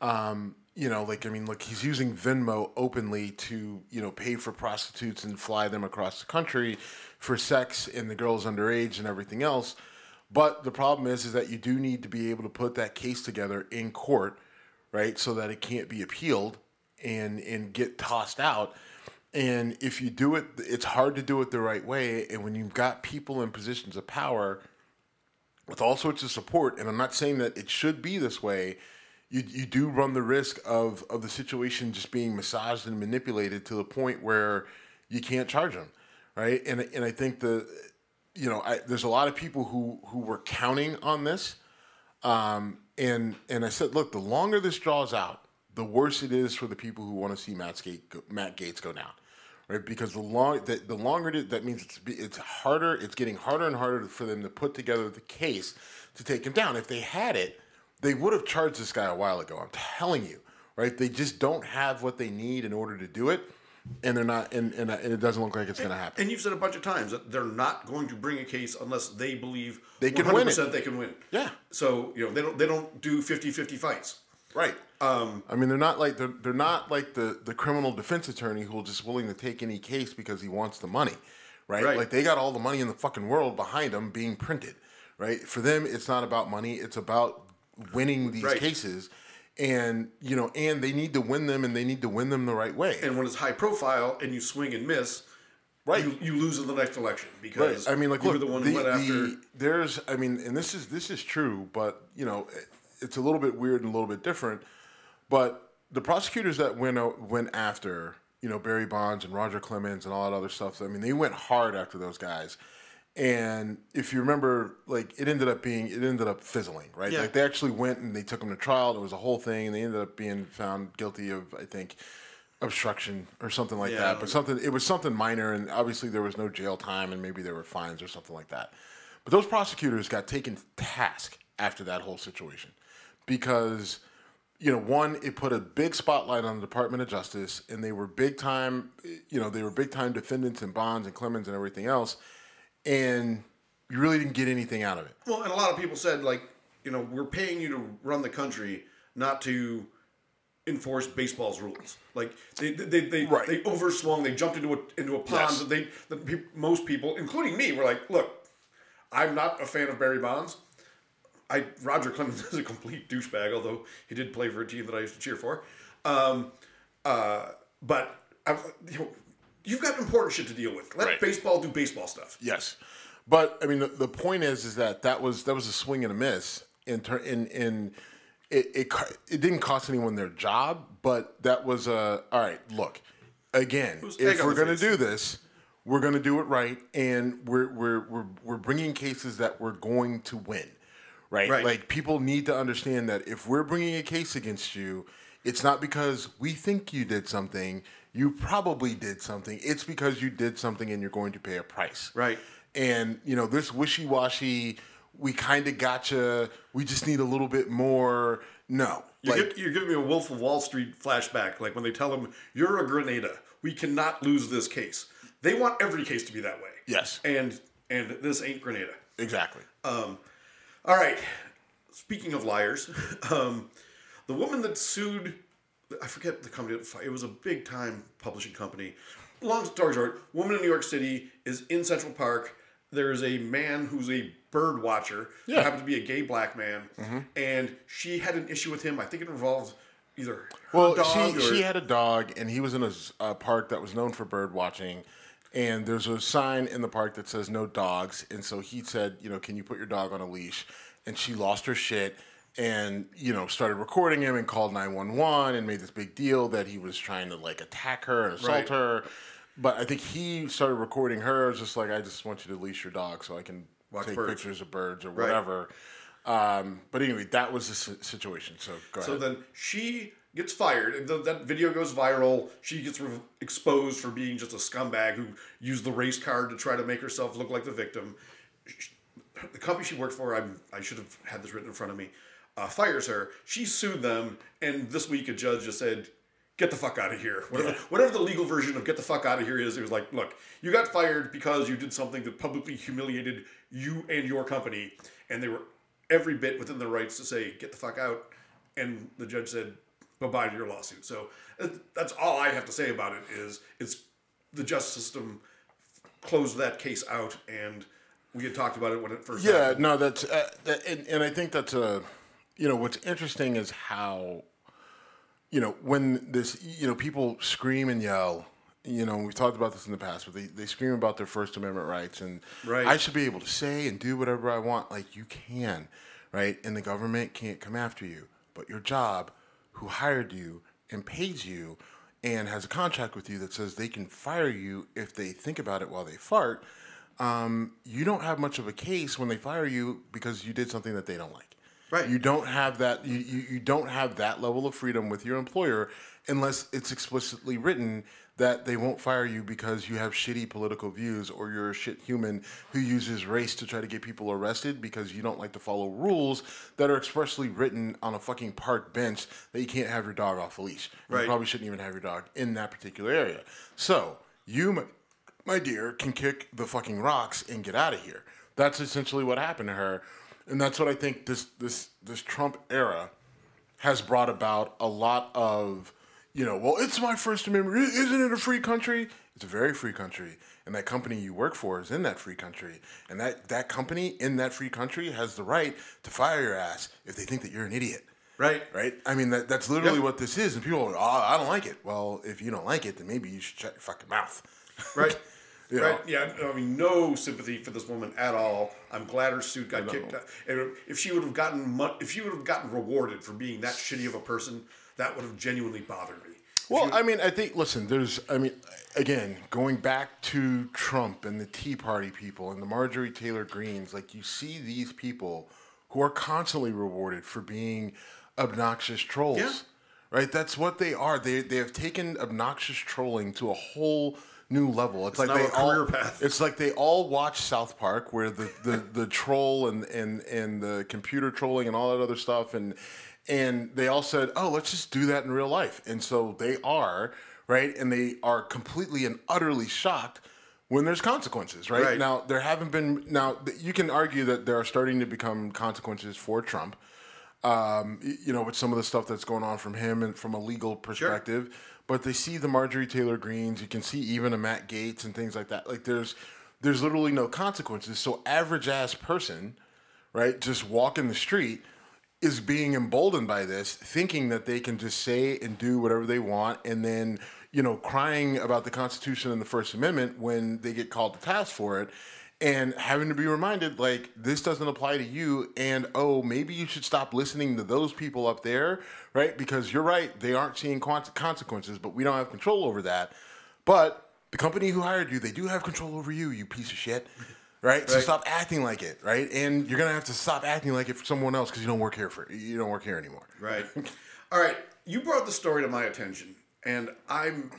Um, you know, like I mean, look, he's using Venmo openly to you know pay for prostitutes and fly them across the country for sex, and the girls underage and everything else. But the problem is, is that you do need to be able to put that case together in court, right, so that it can't be appealed and and get tossed out. And if you do it, it's hard to do it the right way. And when you've got people in positions of power with all sorts of support, and I'm not saying that it should be this way, you you do run the risk of of the situation just being massaged and manipulated to the point where you can't charge them, right? And and I think the you know I, there's a lot of people who who were counting on this, um, and and I said, look, the longer this draws out, the worse it is for the people who want to see Matt Matt Gaetz go down, right? Because the long the, the longer it, that means it's it's harder. It's getting harder and harder for them to put together the case to take him down. If they had it, they would have charged this guy a while ago. I'm telling you, right? They just don't have what they need in order to do it, and they're not. And and, and it doesn't look like it's going to happen. And you've said a bunch of times that they're not going to bring a case unless they believe They can win it. they can win. Yeah. So you know they don't they don't do 50-50 fights. Right. Um, I mean, they're not like they're, they're not like the, the criminal defense attorney who will just willing to take any case because he wants the money, right? Right. Like they got all the money in the fucking world behind them being printed, right? For them, it's not about money; it's about winning these Right. cases, and you know, and they need to win them, and they need to win them the right way. And when it's high profile and you swing and miss, Right. you, you lose in the next election Right. because I mean, like, look, the one the, who went after. the- there's, I mean, and this is this is true, but you know, it's a little bit weird and a little bit different. But the prosecutors that went out, went after, you know, Barry Bonds and Roger Clemens and all that other stuff. I mean, they went hard after those guys. And if you remember, like it ended up being, it ended up fizzling, right? Yeah. Like they actually went and they took them to trial. It was a whole thing, and they ended up being found guilty of, I think, obstruction or something like Yeah, that. But know. something, it was something minor, and obviously there was no jail time, and maybe there were fines or something like that. But those prosecutors got taken to task after that whole situation because you know, one, it put a big spotlight on the Department of Justice, and they were big time, you know, they were big time defendants and Bonds and Clemens and everything else, and you really didn't get anything out of it. Well, and a lot of people said like, you know, we're paying you to run the country, not to enforce baseball's rules. Like they they they, Right. they overswung. They jumped into a into a pond Yes. that they that most people, including me, were like, look, I'm not a fan of Barry Bonds. I Roger Clemens is a complete douchebag, although he did play for a team that I used to cheer for. Um, uh, but I, you know, you've got important shit to deal with. Let Right. baseball do baseball stuff. Yes, but I mean, the, the point is, is that that was that was a swing and a miss in ter- in in it, it it didn't cost anyone their job, but that was a all right. Look, again, if we're going to face. do this, we're going to do it right, and we're we're we're we're bringing cases that we're going to win, right? Right. Like people need to understand that if we're bringing a case against you, it's not because we think you did something. You probably did something. It's because you did something, and you're going to pay a price. Right. And you know this wishy-washy. We kind of gotcha. We just need a little bit more. No, You're, like gi- you're giving me a Wolf of Wall Street flashback, like when they tell him, "You're a Grenada. We cannot lose this case." They want every case to be that way. Yes. And and this ain't Grenada. exactly. Um, All right. Speaking of liars, um, the woman that sued, I forget the company. It was a big time publishing company. Long story short, woman in New York City is in Central Park. There is a man who's a bird watcher. Yeah. Mm-hmm. happens to be a gay black man, and she had an issue with him. I think it involved either her Well, dog she or she had a dog, and he was in a park that was known for bird watching. And there's a sign in the park that says no dogs. And so he said, you know, can you put your dog on a leash? And she lost her shit and, you know, started recording him and called 911 and made this big deal that he was trying to like attack her and assault Right. her. But I think he started recording her just like, I just want you to leash your dog so I can Watch take birds. pictures of birds or whatever. Um, but anyway, that was the situation. So go ahead. So then she gets fired. and th- That video goes viral. She gets re- exposed for being just a scumbag who used the race card to try to make herself look like the victim. Sh- The company she worked for, I'm, I should have had this written in front of me, uh, fires her. She sued them, and this week a judge just said, "Get the fuck out of here." Whatever, whatever the legal version of "get the fuck out of here" is, it was like, look, you got fired because you did something that publicly humiliated you and your company, and they were every bit within their rights to say, "Get the fuck out." And the judge said, bye to your lawsuit. So uh, that's all I have to say about it. Is it's the justice system closed that case out, and we had talked about it when it first. Yeah, happened. no, that's uh, that, and, and I think that's a, you know, what's interesting is how, you know, when this, you know, people scream and yell. You know, we've talked about this in the past, but they, they scream about their First Amendment rights, and Right. I should be able to say and do whatever I want. Like you can, right? And the government can't come after you, but your job, who hired you and pays you, and has a contract with you that says they can fire you if they think about it while they fart um, you don't have much of a case when they fire you because you did something that they don't like. Right. You don't have that. You, you, you don't have that level of freedom with your employer unless it's explicitly written that they won't fire you because you have shitty political views or you're a shit human who uses race to try to get people arrested because you don't like to follow rules that are expressly written on a fucking park bench that you can't have your dog off a leash. You probably shouldn't even have your dog in that particular area. So you, my, my dear, can kick the fucking rocks and get out of here. That's essentially what happened to her, and that's what I think this this this Trump era has brought about a lot of, you know, well, it's my First Amendment. Isn't it a free country? It's a very free country, and that company you work for is in that free country, and that that company in that free country has the right to fire your ass if they think that you're an idiot. Right. Right. I mean, that, that's literally Yep. what this is. And people are, oh, I don't like it. Well, if you don't like it, then maybe you should shut your fucking mouth. Right. You know? Right. Yeah. I mean, no sympathy for this woman at all. I'm glad her suit got kicked out. And if she would have gotten, if she would have gotten rewarded for being that shitty of a person, that would have genuinely bothered me. Well, I mean, I think, listen, there's, I mean, again, going back to Trump and the Tea Party people and the Marjorie Taylor Greens, like you see these people who are constantly rewarded for being obnoxious trolls. Yeah. Right? That's what they are. They, they have taken obnoxious trolling to a whole new level. It's, like now they all, path. It's like they all watch South Park, where the, the, the troll and, and and the computer trolling and all that other stuff, and and they all said, "Oh, let's just do that in real life." And so they are right, and they are completely and utterly shocked when there's consequences. Right, Right. now, there haven't been. Now you can argue that there are starting to become consequences for Trump. Um, you know, with some of the stuff that's going on from him and from a legal perspective but they see the Marjorie Taylor Greens. You can see even a Matt Gaetz and things like that. Like there's there's literally no consequences. So average ass person, right, just walking the street is being emboldened by this, thinking that they can just say and do whatever they want, and then you know crying about the Constitution and the First Amendment when they get called to task for it. And having to be reminded, like, this doesn't apply to you, and oh, maybe you should stop listening to those people up there, right? Because you're right, they aren't seeing con- consequences, but we don't have control over that. But the company who hired you, they do have control over you, you piece of shit, right? So stop acting like it, right? And you're gonna have to stop acting like it for someone else because you don't work here for you don't work here anymore. Right. All right. You brought the story to my attention, and I'm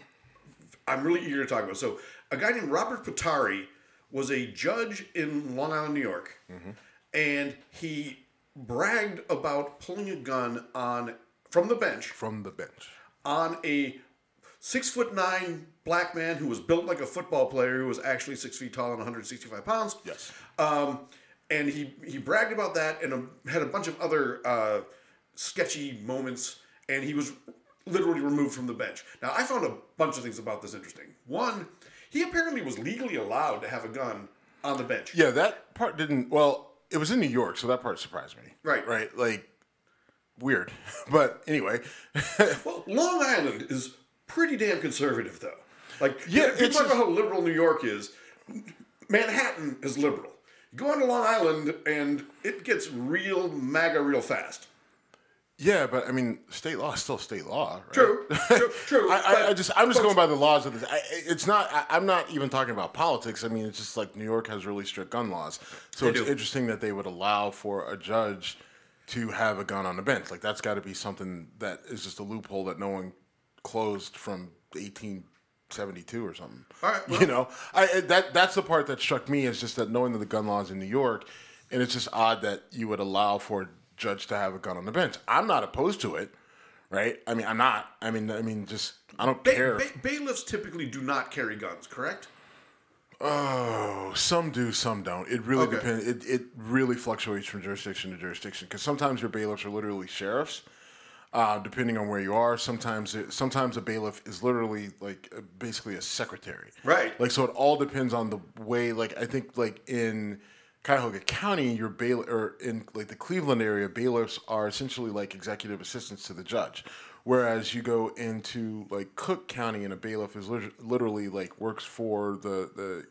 I'm really eager to talk about. it. So, a guy named Robert Putorti was a judge in Long Island, New York, mm-hmm. and he bragged about pulling a gun on from the bench From the bench. on a six foot nine black man who was built like a football player who was actually six feet tall and 165 pounds. Yes. Um, and he he bragged about that and um had a bunch of other uh, sketchy moments. And he was literally removed from the bench. Now I found a bunch of things about this interesting. One, he apparently was legally allowed to have a gun on the bench. Yeah, that part didn't. Well, it was in New York, so that part surprised me. Right. Right. Like weird, but anyway. Well, Long Island is pretty damn conservative, though. Like, Yeah, people it's talk about how liberal New York is. Manhattan is liberal. You go on to Long Island, and it gets real MAGA real fast. yeah, but I mean, state law is still state law. Right? True, true, true. I, I, I but- just I'm just but- going by the laws of this. I, it's not. I, I'm not even talking about politics. I mean, it's just like New York has really strict gun laws, so it's do. interesting that they would allow for a judge to have a gun on the bench. Like that's got to be something that is just a loophole that no one closed from 1872 or something. All right, well- you know, I that that's the part that struck me is just that knowing that the gun laws in New York, and it's just odd that you would allow for a judge to have a gun on the bench. I'm not opposed to it. Right? I mean, I'm not. I mean, I mean, just I don't Ba- care. ba- bailiffs typically do not carry guns, correct? Oh, some do, some don't. It really Okay. depends. It, it really fluctuates from jurisdiction to jurisdiction because sometimes your bailiffs are literally sheriffs, uh, depending on where you are. Sometimes, it, sometimes a bailiff is literally like uh, basically a secretary. Right. Like so, it all depends on the way. Like I think, like in Cuyahoga County, your bail or in like the Cleveland area, bailiffs are essentially like executive assistants to the judge. Whereas you go into like Cook County, and a bailiff is literally like works for the the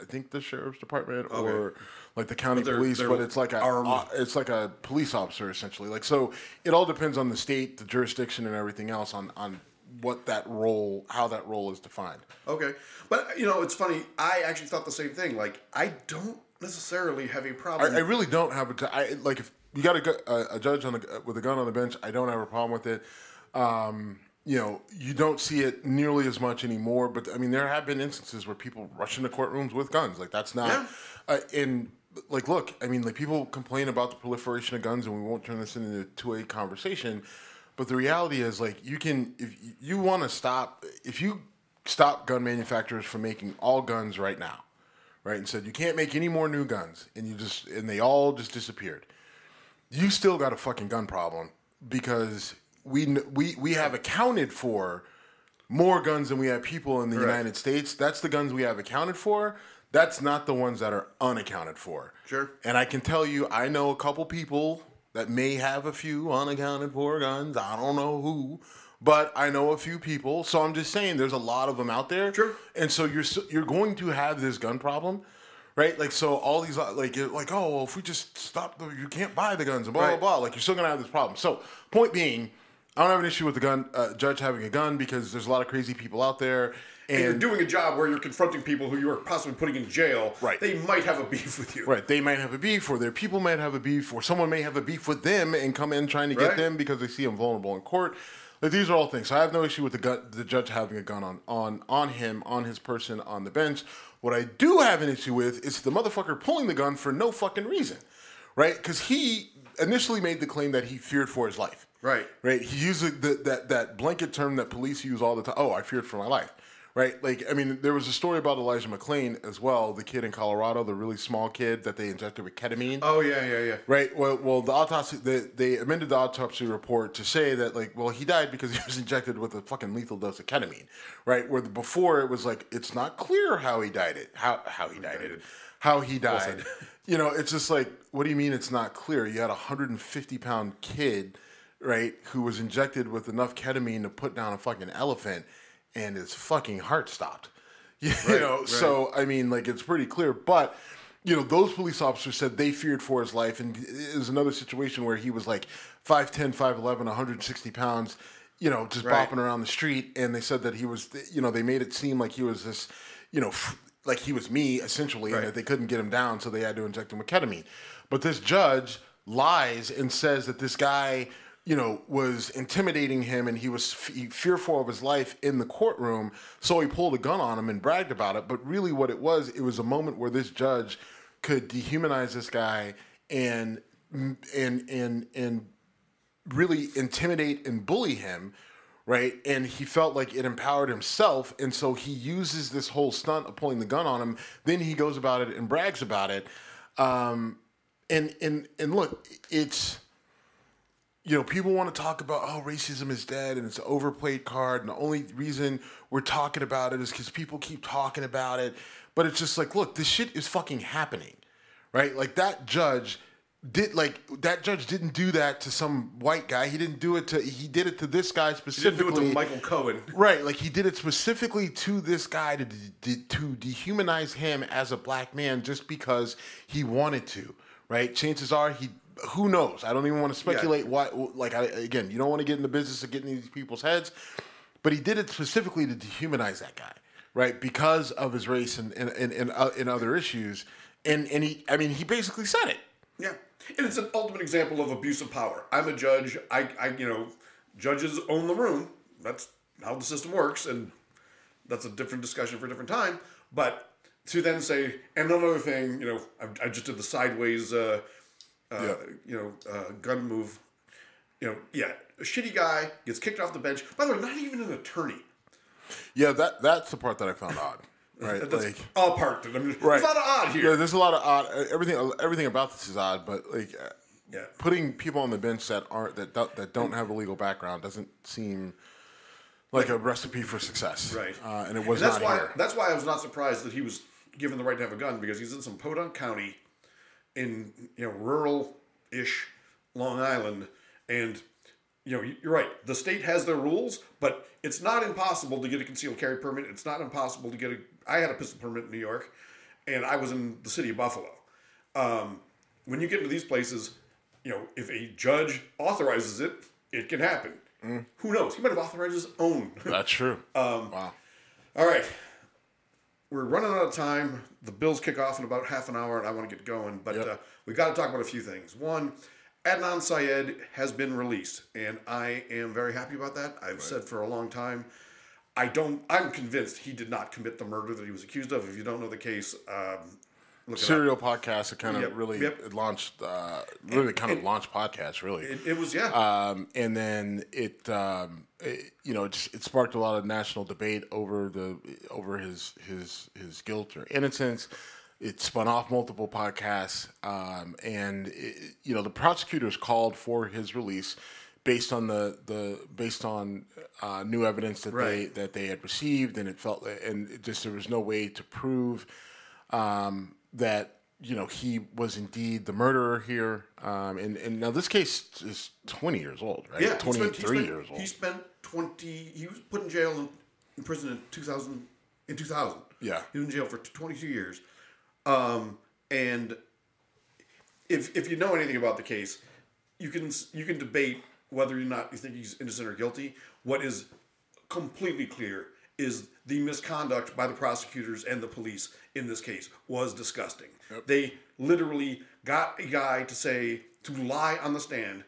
I think the sheriff's department or like the county They're- police, they're but it's like a uh, it's like a police officer essentially. Like so, it all depends on the state, the jurisdiction, and everything else on on what that role, how that role is defined. Okay, but you know, it's funny. I actually thought the same thing. Like, I don't necessarily have a problem. I really don't have a t- I like if you got a, a, a judge on the, with a gun on the bench. I don't have a problem with it. Um, you know, you don't see it nearly as much anymore. But I mean, there have been instances where people rush into courtrooms with guns. Like that's not. Yeah. Uh, and like, look, I mean, like people complain about the proliferation of guns, and we won't turn this into a two-way conversation. But the reality is, like, you can if you want to stop if you stop gun manufacturers from making all guns right now, right, and said you can't make any more new guns, and you just and they all just disappeared you still got a fucking gun problem because we we we have accounted for more guns than we have people in the Correct. United States. That's the guns we have accounted for. That's not the ones that are unaccounted for. Sure. And I can tell you, I know a couple people that may have a few unaccounted for guns. I don't know who, but I know a few people. So I'm just saying, there's a lot of them out there. Sure. And so you're you're going to have this gun problem, right? Like so, all these uh, like like oh well, if we just stop the you can't buy the guns and blah Right. blah blah. Like you're still gonna have this problem. So point being, I don't have an issue with the gun uh, judge having a gun because there's a lot of crazy people out there. And you're doing a job where you're confronting people who you are possibly putting in jail. Right. They might have a beef with you. Right, they might have a beef, or their people might have a beef, or someone may have a beef with them and come in trying to get them because they see them vulnerable in court. Like these are all things. So I have no issue with the gun, the judge having a gun on on on him, on his person, on the bench. What I do have an issue with is the motherfucker pulling the gun for no fucking reason, right? Because he initially made the claim that he feared for his life. Right. Right. He used the, that that blanket term that police use all the time. Oh, I feared for my life. Right. Like I mean, there was a story about Elijah McClain as well, the kid in Colorado, the really small kid that they injected with ketamine. Oh yeah, yeah, yeah. Right. Well, well, the autopsy they, they amended the autopsy report to say that like, well, he died because he was injected with a fucking lethal dose of ketamine. Right. Where the, before it was like it's not clear how he died it, how how he died it, how he died. You know, it's just like, what do you mean it's not clear? You had a 150 pound kid, right, who was injected with enough ketamine to put down a fucking elephant, and his fucking heart stopped. You know, so I mean, like it's pretty clear, but you know, those police officers said they feared for his life, and it was another situation where he was like 5'10", 5'11", 160 pounds, you know, just Right. bopping around the street, and they said that he was, you know, they made it seem like he was this, you know, f- like he was me essentially, Right. and that they couldn't get him down, so they had to inject him with ketamine. But this judge lies and says that this guy, you know, was intimidating him and he was f- fearful of his life in the courtroom. So he pulled a gun on him and bragged about it. But really, what it was, it was a moment where this judge could dehumanize this guy and and and and really intimidate and bully him, right? And he felt like it empowered himself, and so he uses this whole stunt of pulling the gun on him. Then he goes about it and brags about it. Um, and and and look, it's you know, people want to talk about oh, racism is dead and it's an overplayed card, and the only reason we're talking about it is because people keep talking about it. But it's just like, look, this shit is fucking happening, right? Like that judge did like that judge didn't do that to some white guy. He didn't do it to he did it to this guy You didn't specifically. do it to Michael Cohen. Right, like he did it specifically to this guy to de- to dehumanize him as a black man just because he wanted to. Right, chances are he. Who knows? I don't even want to speculate why. Like I, again, you don't want to get in the business of getting these people's heads, but he did it specifically to dehumanize that guy, right? Because of his race and and and, and, uh, and other issues. And and he, I mean, he basically said it. Yeah, and it's an ultimate example of abuse of power. I'm a judge. I, I, you know, judges own the room. That's how the system works, and that's a different discussion for a different time. But to then say, and another thing, you know, I, I just did the sideways, uh, uh, Yeah. you know, uh, gun move. You know, yeah, a shitty guy gets kicked off the bench. By the way, not even an attorney. Yeah, that that's the part that I found odd. Right, That's like all part. I mean, Right. There's a lot of odd Yeah, here. there's a lot of odd. Everything, everything about this is odd. But like, uh, Yeah. putting people on the bench that aren't that don't, that don't have a legal background doesn't seem like a recipe for success. Right. Uh, and it was And that's not why here. that's why I was not surprised that he was given the right to have a gun because he's in some podunk county in you know rural ish Long Island and you know you're right the state has their rules but it's not impossible to get a concealed carry permit it's not impossible to get a I had a pistol permit in New York and I was in the city of Buffalo um, when you get into these places you know if a judge authorizes it it can happen Mm. who knows he might have authorized his own That's true. Um, wow. All right. We're running out of time. The Bills kick off in about half an hour, and I want to get going. But Yep. uh, we got to talk about a few things. One, Adnan Syed has been released, and I am very happy about that. I've said for a long time, I don't. I'm convinced he did not commit the murder that he was accused of. If you don't know the case, um, look. Serial podcast. It kind of Yep, really yep. it launched. Uh, really kind of launched podcasts. Really. It, it was yeah. um, and then it, um, it you know, it, just, it sparked a lot of national debate over the over his his his guilt or innocence. It spun off multiple podcasts, um, and it, you know, the prosecutors called for his release based on the the based on uh, new evidence that Right. they that they had received, and it felt and it just there was no way to prove um, that you know he was indeed the murderer here. Um, and and now this case is twenty years old, right? yeah, twenty three years old. He spent twenty. He was put in jail in, in prison in two thousand. In two thousand. Yeah. he was in jail for twenty two years. Um, and if if you know anything about the case, you can you can debate whether or not you think he's innocent or guilty. What is completely clear is the misconduct by the prosecutors and the police in this case was disgusting. They literally got a guy to say to lie on the stand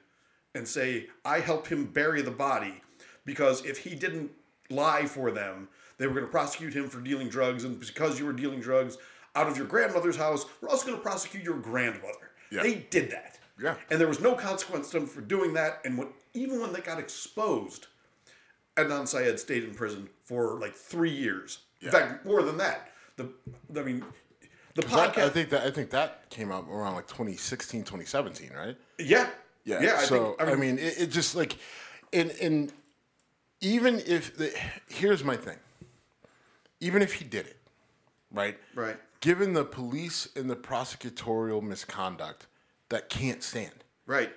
and say I helped him bury the body because if he didn't lie for them, they were going to prosecute him for dealing drugs and because you were dealing drugs out of your grandmother's house, we're also going to prosecute your grandmother. Yeah. They did that. Yeah. And there was no consequence to them for doing that. And when, even when they got exposed, Adnan Syed stayed in prison for like three years. In fact, more than that. The I mean, the podcast. I think that I think that came out around like 2016, 2017, right? yeah, Yeah. yeah. I so think. I mean, it, it just like, and and even if the, here's my thing, even if he did it, right? Right. Given the police and the prosecutorial misconduct, that can't stand. right.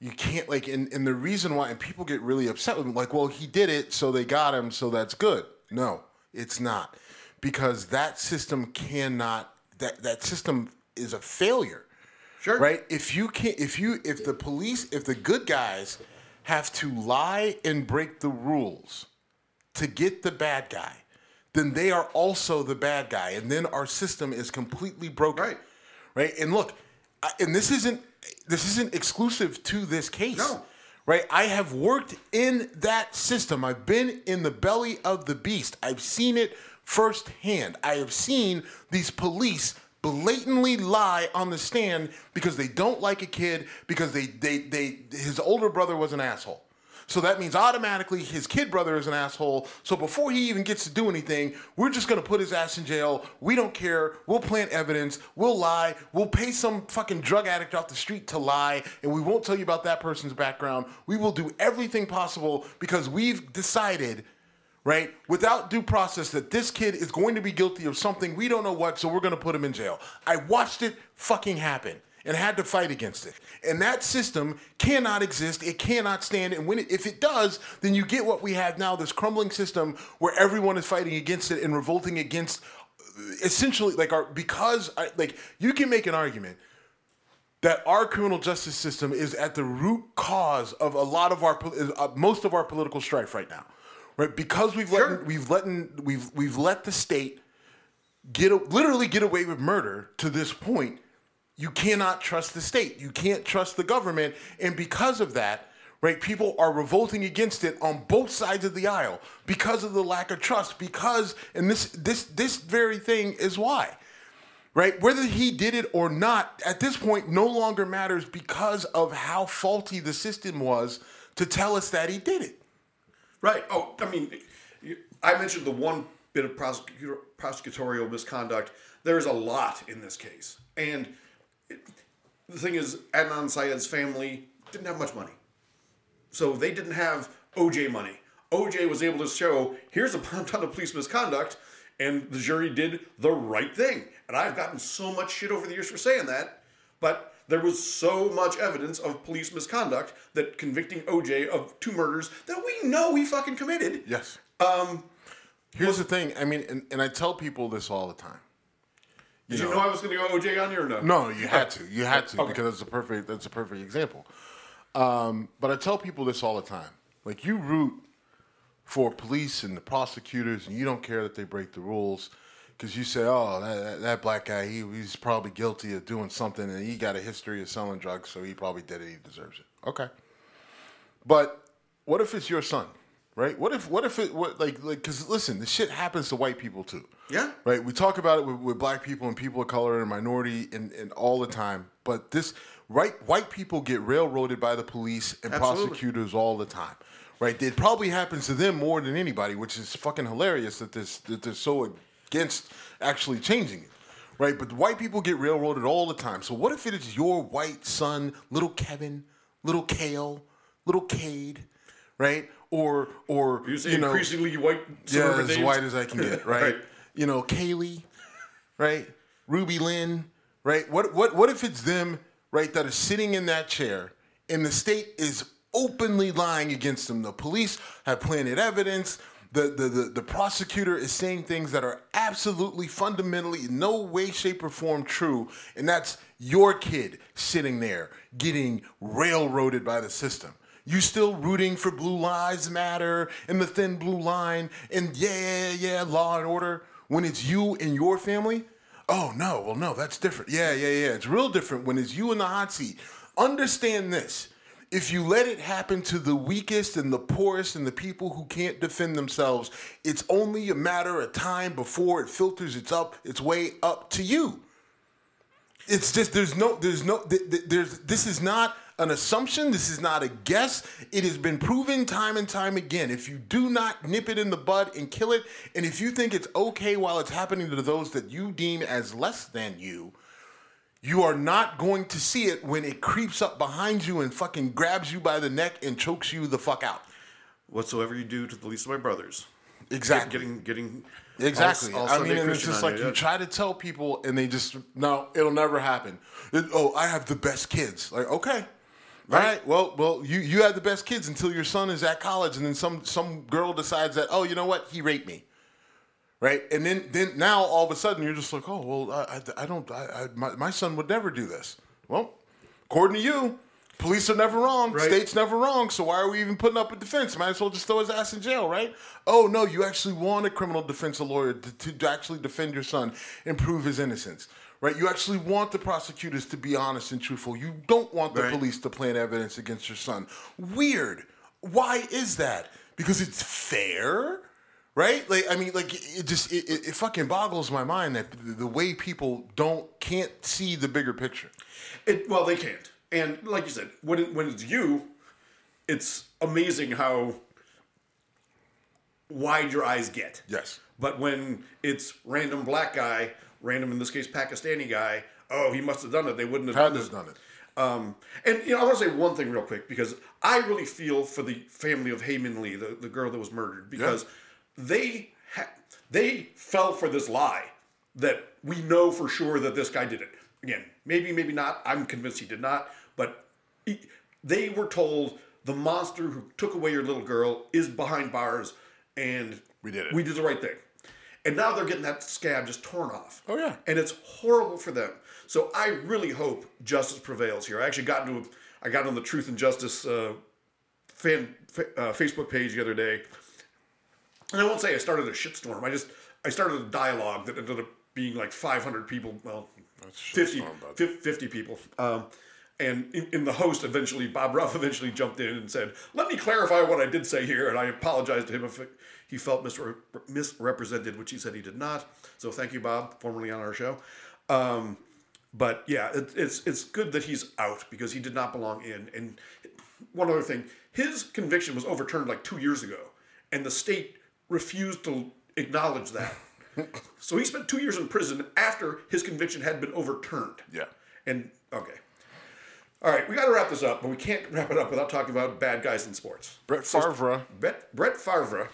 You can't like, and, and the reason why, and people get really upset with him, like, well, he did it, so they got him, so that's good. No, it's not, because that system cannot. That that system is a failure Sure. right if you can not if you if the police if the good guys have to lie and break the rules to get the bad guy then they are also the bad guy and then our system is completely broken Right. right and look I- and this isn't this isn't exclusive to this case No. right? I have worked in that system. I've been in the belly of the beast. I've seen it firsthand. I have seen these police blatantly lie on the stand because they don't like a kid because they they, they his older brother was an asshole so that means automatically his kid brother is an asshole. So before he even gets to do anything, we're just gonna put his ass in jail. We don't care. We'll plant evidence. We'll lie. We'll pay some fucking drug addict off the street to lie, and we won't tell you about that person's background. We will do everything possible because we've decided, right, without due process, that this kid is going to be guilty of something we don't know what. So we're gonna put him in jail. I watched it fucking happen and had to fight against it. And that system cannot exist. It cannot stand. And when it, if it does, then you get what we have now: this crumbling system where everyone is fighting against it and revolting against, essentially, like our because I, like you can make an argument that our criminal justice system is at the root cause of a lot of our uh, most of our political strife right now, right? Because we've Sure. let we've let we've we've let the state get literally get away with murder to this point. You cannot trust the state. You can't trust the government, and because of that, right? People are revolting against it on both sides of the aisle because of the lack of trust. Because and this this this very thing is why right? Whether he did it or not, at this point, no longer matters because of how faulty the system was to tell us that he did it. Right. Oh, I mean, I mentioned the one bit of prosecutor, prosecutorial misconduct. There's a lot in this case, and the thing is, Adnan Syed's family didn't have much money. So they didn't have OJ money. OJ was able to show here's a ton of police misconduct, and the jury did the right thing. And I've gotten so much shit over the years for saying that, but there was so much evidence of police misconduct that convicting OJ of two murders that we know he fucking committed. Yes. Um, Here's the thing. I mean, and, and I tell people this all the time. Did you know I was going to go OJ on you or no? No, you had to. You had to because that's a perfect. That's a perfect example. Um, but I tell people this all the time. Like you root for police and the prosecutors, and you don't care that they break the rules because you say, "Oh, that, that, that black guy, he, he's probably guilty of doing something, and he got a history of selling drugs, so he probably did it. He deserves it." Okay. But what if it's your son, right? What if what if it what like like because listen, this shit happens to white people too. Yeah. Right. We talk about it with, with black people and people of color and minority and, and all the time, but this right white people get railroaded by the police and Absolutely. prosecutors all the time. Right. It probably happens to them more than anybody, which is fucking hilarious that this that they're so against actually changing it. Right. But white people get railroaded all the time. So what if it is your white son, little Kevin, little Kale, little Cade, right? Or or You you know, increasingly white. yeah, as names? white as I can get, right? Right. You know, Kaylee, right? Ruby Lynn, right? What what what if it's them, right, that are sitting in that chair and the state is openly lying against them? The police have planted evidence. The, the, the, the prosecutor is saying things that are absolutely fundamentally in no way, shape, or form true, and that's your kid sitting there getting railroaded by the system. You still rooting for Blue Lives Matter and the thin blue line and yeah, yeah, law and order when it's you and your family? Oh no, well no, that's different. Yeah, yeah, yeah. It's real different when it's you in the hot seat. Understand this. If you let it happen to the weakest and the poorest and the people who can't defend themselves, it's only a matter of time before it filters its up its way up to you. It's just there's no there's no th- th- there's this is not an assumption. This is not a guess. It has been proven time and time again. If you do not nip it in the bud and kill it, and if you think it's okay while it's happening to those that you deem as less than you, you are not going to see it when it creeps up behind you and fucking grabs you by the neck and chokes you the fuck out. Whatsoever you do to the least of my brothers. Exactly. Getting getting Exactly. all- all I mean, and it's just like you, you try to tell people, and they just no, it'll never happen. It- oh, I have the best kids. Like, okay, right. Well, well, you you have the best kids until your son is at college, and then some some girl decides that oh, you know what, he raped me. Right, and then then now all of a sudden you're just like, oh well, I, I, I don't, I, I, my, my son would never do this. Well, according to you, police are never wrong, Right. state's never wrong. So why are we even putting up a defense? Might as well just throw his ass in jail, right? Oh no, you actually want a criminal defense lawyer to, to actually defend your son and prove his innocence. Right, you actually want the prosecutors to be honest and truthful. You don't want the Right. police to plant evidence against your son. Weird. Why is that? Because it's fair right? Like I mean, like it just it, it, it fucking boggles my mind that the, the way people don't can't see the bigger picture. It, well, they can't. And like you said, when it, when it's you, it's amazing how wide your eyes get. Yes. But when it's random black guy, random in this case Pakistani guy, oh, he must have done it. They wouldn't have Had done done it. Um, and you know, I want to say one thing real quick because I really feel for the family of Hae Min Lee, the, the girl that was murdered, because they ha- they fell for this lie that we know for sure that this guy did it. Again, maybe, maybe not. I'm convinced he did not, but he, they were told the monster who took away your little girl is behind bars, and We did it. We did the right thing. And now they're getting that scab just torn off. Oh, yeah. And it's horrible for them. So I really hope justice prevails here. I actually got into a, I got on the Truth and Justice uh, fan uh, Facebook page the other day, and I won't say I started a shitstorm. I just I started a dialogue that ended up being like 500 people. Well, 50, shitstorm, 50, 50 people. Um, and in, in the host, eventually, Bob Ruff eventually jumped in and said, "Let me clarify what I did say here." And I apologized to him if he felt misre- misrepresented, which he said he did not. So thank you, Bob, formerly on our show. Um, but yeah, it, it's it's good that he's out because he did not belong in. And one other thing, his conviction was overturned like two years ago, and the state refused to acknowledge that. so he spent two years in prison after his conviction had been overturned. Yeah. And okay, All right, we got to wrap this up, but we can't wrap it up without talking about bad guys in sports. Brett Favre. Brett, Brett Favre.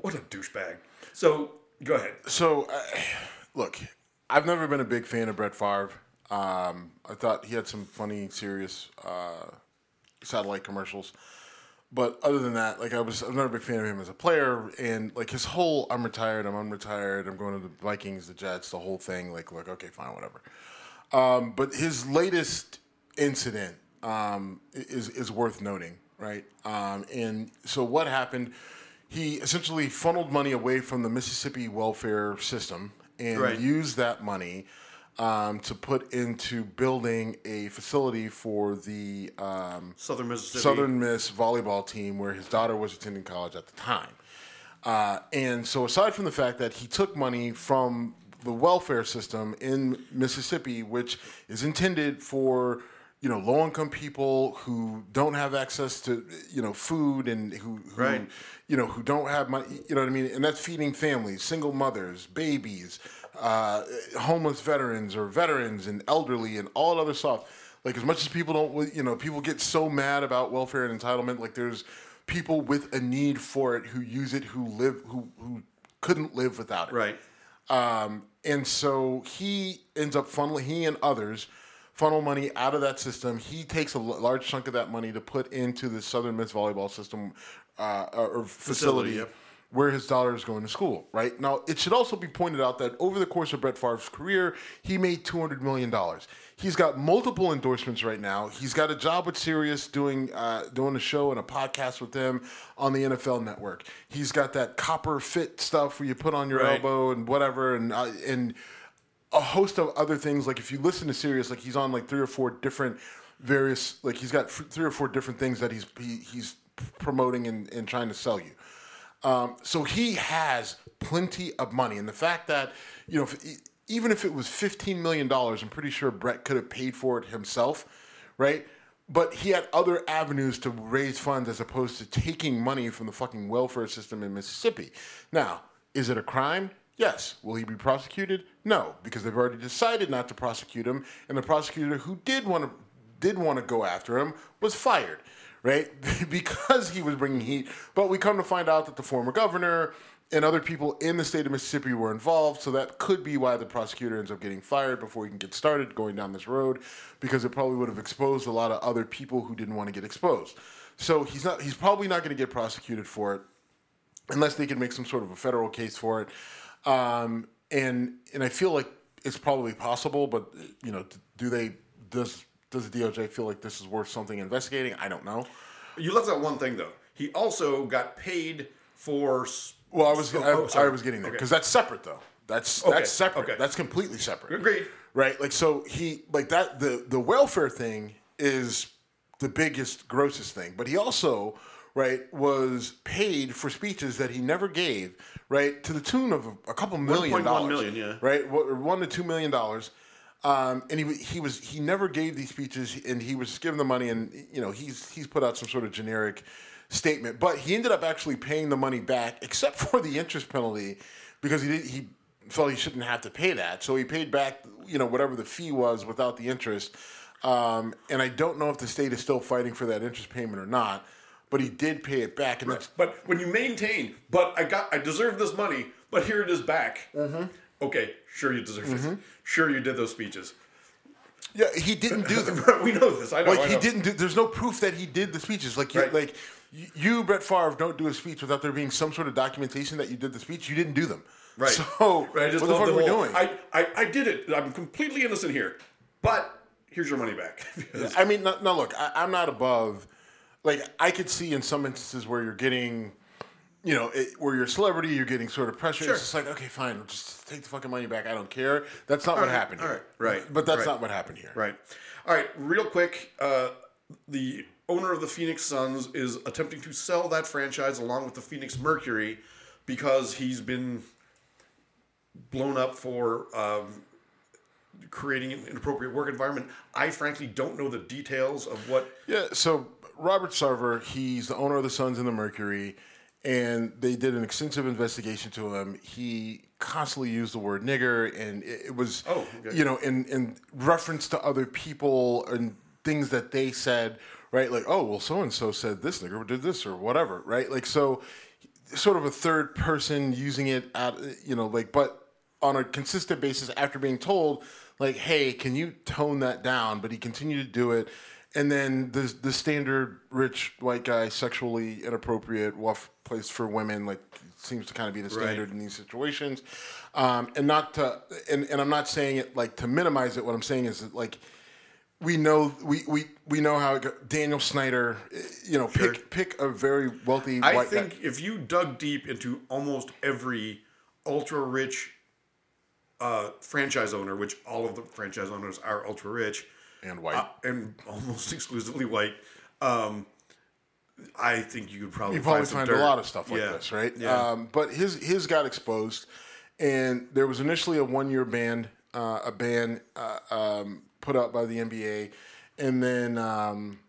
What a douchebag. So go ahead. So, uh, look, I've never been a big fan of Brett Favre. Um, I thought he had some funny, Sirius uh, satellite commercials. But other than that, like I was, I'm not a big fan of him as a player, and like his whole "I'm retired, I'm unretired, I'm going to the Vikings, the Jets," the whole thing. Like, like okay, fine, whatever. Um, but his latest incident um, is is worth noting, right? Um, and so what happened? He essentially funneled money away from the Mississippi welfare system and Right. used that money um, to put into building a facility for the um, Southern Mississippi. Southern Miss volleyball team where his daughter was attending college at the time. Uh, and so, aside from the fact that he took money from the welfare system in Mississippi, which is intended for you know low income people who don't have access to you know food and who, who Right. you know who don't have money, you know what I mean, and that's feeding families, single mothers, babies, uh, homeless veterans or veterans and elderly and all that other stuff. Like as much as people don't, you know, people get so mad about welfare and entitlement. Like there's people with a need for it who use it, who live, who who couldn't live without it. Right. Um, and so he ends up funneling, he and others funnel money out of that system. He takes a l- large chunk of that money to put into the Southern Miss volleyball system uh, or facility. yep. Where his daughter is going to school, right? Now, it should also be pointed out that over the course of Brett Favre's career, he made $200 million. He's got multiple endorsements right now. He's got a job with Sirius doing uh, doing a show and a podcast with them on the NFL network. He's got that copper fit stuff where you put on your Right. elbow and whatever, and uh, and a host of other things. Like if you listen to Sirius, like he's on like three or four different various, like he's got three or four different things that he's he, he's promoting and, and trying to sell you. Um, so he has plenty of money, and the fact that you know, if, even if it was fifteen million dollars, I'm pretty sure Brett could have paid for it himself, right? But he had other avenues to raise funds as opposed to taking money from the fucking welfare system in Mississippi. Now, is it a crime? Yes. Will he be prosecuted? No, because they've already decided not to prosecute him, and the prosecutor who did want to did want to go after him was fired, right? because he was bringing heat. But we come to find out that the former governor and other people in the state of Mississippi were involved, so that could be why the prosecutor ends up getting fired before he can get started going down this road, because it probably would have exposed a lot of other people who didn't want to get exposed. So he's not. He's probably not going to get prosecuted for it unless they can make some sort of a federal case for it. Um, and and I feel like it's probably possible, but you know, do they does does the DOJ feel like this is worth something investigating? I don't know. You left out one thing though. He also got paid for. Well, I was Oh, I, oh, sorry. I was getting there Okay. because that's separate though. That's Okay, that's separate. okay. That's completely separate. Agreed. Right? Like so he like that the the welfare thing is the biggest grossest thing, but he also right was paid for speeches that he never gave, right, to the tune of a, couple million dollars, million, yeah. Right? 1 to 2 million dollars. Um, and he he was he never gave these speeches, and he was given the money, and you know he's he's put out some sort of generic statement, but he ended up actually paying the money back, except for the interest penalty, because he did, he felt he shouldn't have to pay that, so he paid back you know whatever the fee was without the interest. Um, and I don't know if the state is still fighting for that interest payment or not, but he did pay it back, and that's But when you maintain, but I got, I deserve this money, but here it is back. Mm-hmm. Okay, sure you deserve Mm-hmm. it. Sure you did those speeches. yeah he didn't do them. we know this. I know. like I he know. didn't do there's no proof that he did the speeches like you Right. like you, brett Favre, don't do a speech without there being some sort of documentation that you did the speech you didn't do them Right. so right. I just what the fuck are we whole, doing I, I, I did it. I'm completely innocent here, but here's your money back. I mean, no, no look, I, I'm not above. Like, I could see in some instances where you're getting, you know, it, where you're a celebrity, you're getting sort of pressure. Sure. It's just like, okay, fine, just take the fucking money back. I don't care. That's not what right, happened all here. right, right, But that's right. not what happened here. Right. All right. Real quick, uh, the owner of the Phoenix Suns is attempting to sell that franchise along with the Phoenix Mercury because he's been blown up for um, creating an inappropriate work environment. I frankly don't know the details of what. Yeah. So Robert Sarver, he's the owner of the Suns and the Mercury, and they did an extensive investigation to him. He constantly used the word nigger, and it, it was, Oh, okay. you know, in in reference to other people and things that they said, right? Like, oh, well, so and so said this nigger did this or whatever, right? Like, so sort of a third person using it at, you know, like, but on a consistent basis after being told, like, hey, can you tone that down? But he continued to do it. And then the the standard rich white guy, sexually inappropriate, rough place for women, like seems to kind of be the standard in these situations. Um, and not to, and, and I'm not saying it like to minimize it. What I'm saying is that like we know we we, we know how Daniel Snyder, you know, Sure. pick pick a very wealthy I think guy. if you dug deep into almost every ultra rich uh, franchise owner, which all of the franchise owners are ultra rich and white. uh, and almost exclusively white, um, I think you could probably you probably find, some find dirt. a lot of stuff like Yeah. this, right? Yeah. Um, but his his got exposed, and there was initially a one year ban, uh, a ban uh, um, put out by the NBA, and then um,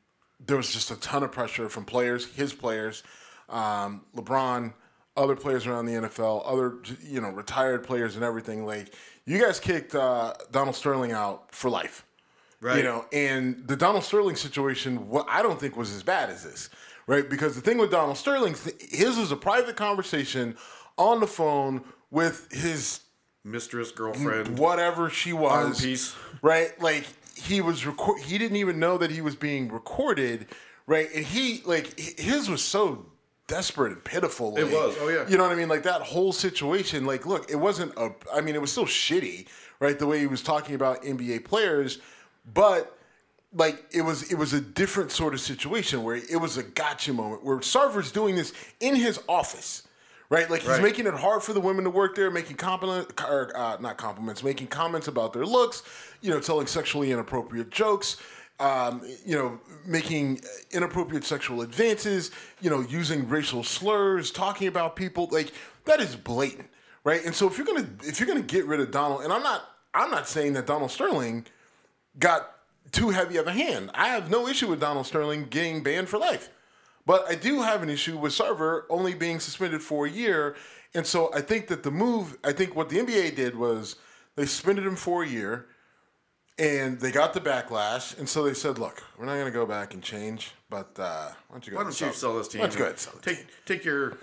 there was just a ton of pressure from players, his players, um, LeBron, other players around the NFL, other you know retired players and everything. Like you guys kicked uh, Donald Sterling out for life. Right. You know, and the Donald Sterling situation, what I don't think was as bad as this, right? Because the thing with Donald Sterling, his was a private conversation on the phone with his mistress, girlfriend, whatever she was, piece. right? Like he was record, he didn't even know that he was being recorded, right? And he like his was so desperate and pitiful. It like, was, oh, yeah. You know what I mean? Like that whole situation. Like, look, it wasn't a. I mean, it was still shitty, right? The way he was talking about NBA players, but like it was it was a different sort of situation where it was a gotcha moment where Sarver's doing this in his office. Right, like he's Right. making it hard for the women to work there, making compliment, or, uh, not compliments, making comments about their looks, you know, telling sexually inappropriate jokes, um, you know, making inappropriate sexual advances, you know, using racial slurs, talking about people, like that is blatant, right? And so if you're gonna if you're gonna get rid of Donald, and I'm not I'm not saying that Donald Sterling got too heavy of a hand. I have no issue with Donald Sterling getting banned for life. But I do have an issue with Sarver only being suspended for a year. And so I think that the move, I think what the NBA did was they suspended him for a year and they got the backlash. And so they said, look, we're not going to go back and change, but uh, why don't you go Why ahead don't and you sell this team? Why don't you go ahead and sell? Take take your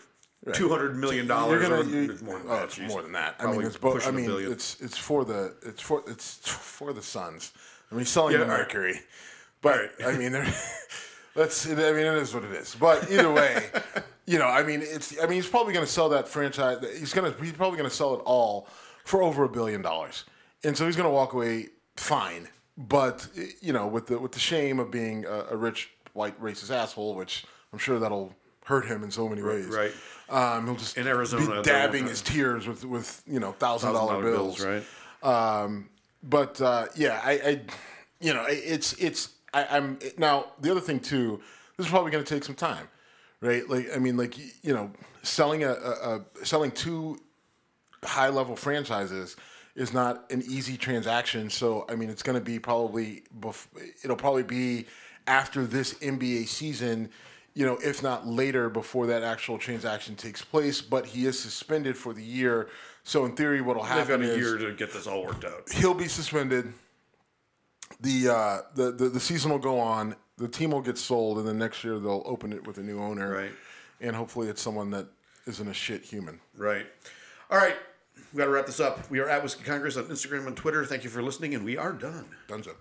two hundred million dollars. Or gonna, you, it's more than oh, that. it's geez. more than that. I mean, it's both. I mean, it's it's for the it's for it's for the Suns. I mean, he's selling Yeah, the right. Mercury, but I mean, that's I mean, it is what it is. But either way, you know, I mean, it's I mean, he's probably going to sell that franchise. He's gonna he's probably going to sell it all for over a billion dollars, and so he's going to walk away fine. But you know, with the with the shame of being a, a rich white racist asshole, which I'm sure that'll hurt him in so many ways. right. Um, he'll just In Arizona, be dabbing his tears with with you know thousand dollar $1,000 bills. right? Um, but uh, yeah, I, I, you know, it's it's I, I'm now the other thing too. This is probably going to take some time, right? Like I mean, like you know, selling a, a, a selling two high level franchises is not an easy transaction. So I mean, it's going to be probably bef- it'll probably be after this NBA season. You know, if not later, before that actual transaction takes place. But he is suspended for the year. So in theory, what'll happen? They've got a year to get this all worked out. he'll be suspended. The, uh, the the the season will go on. The team will get sold, and then next year they'll open it with a new owner. Right. And hopefully, it's someone that isn't a shit human. Right. All right. We got to wrap this up. We are at Whiskey Congress on Instagram and Twitter. Thank you for listening, and we are done. Dunzo.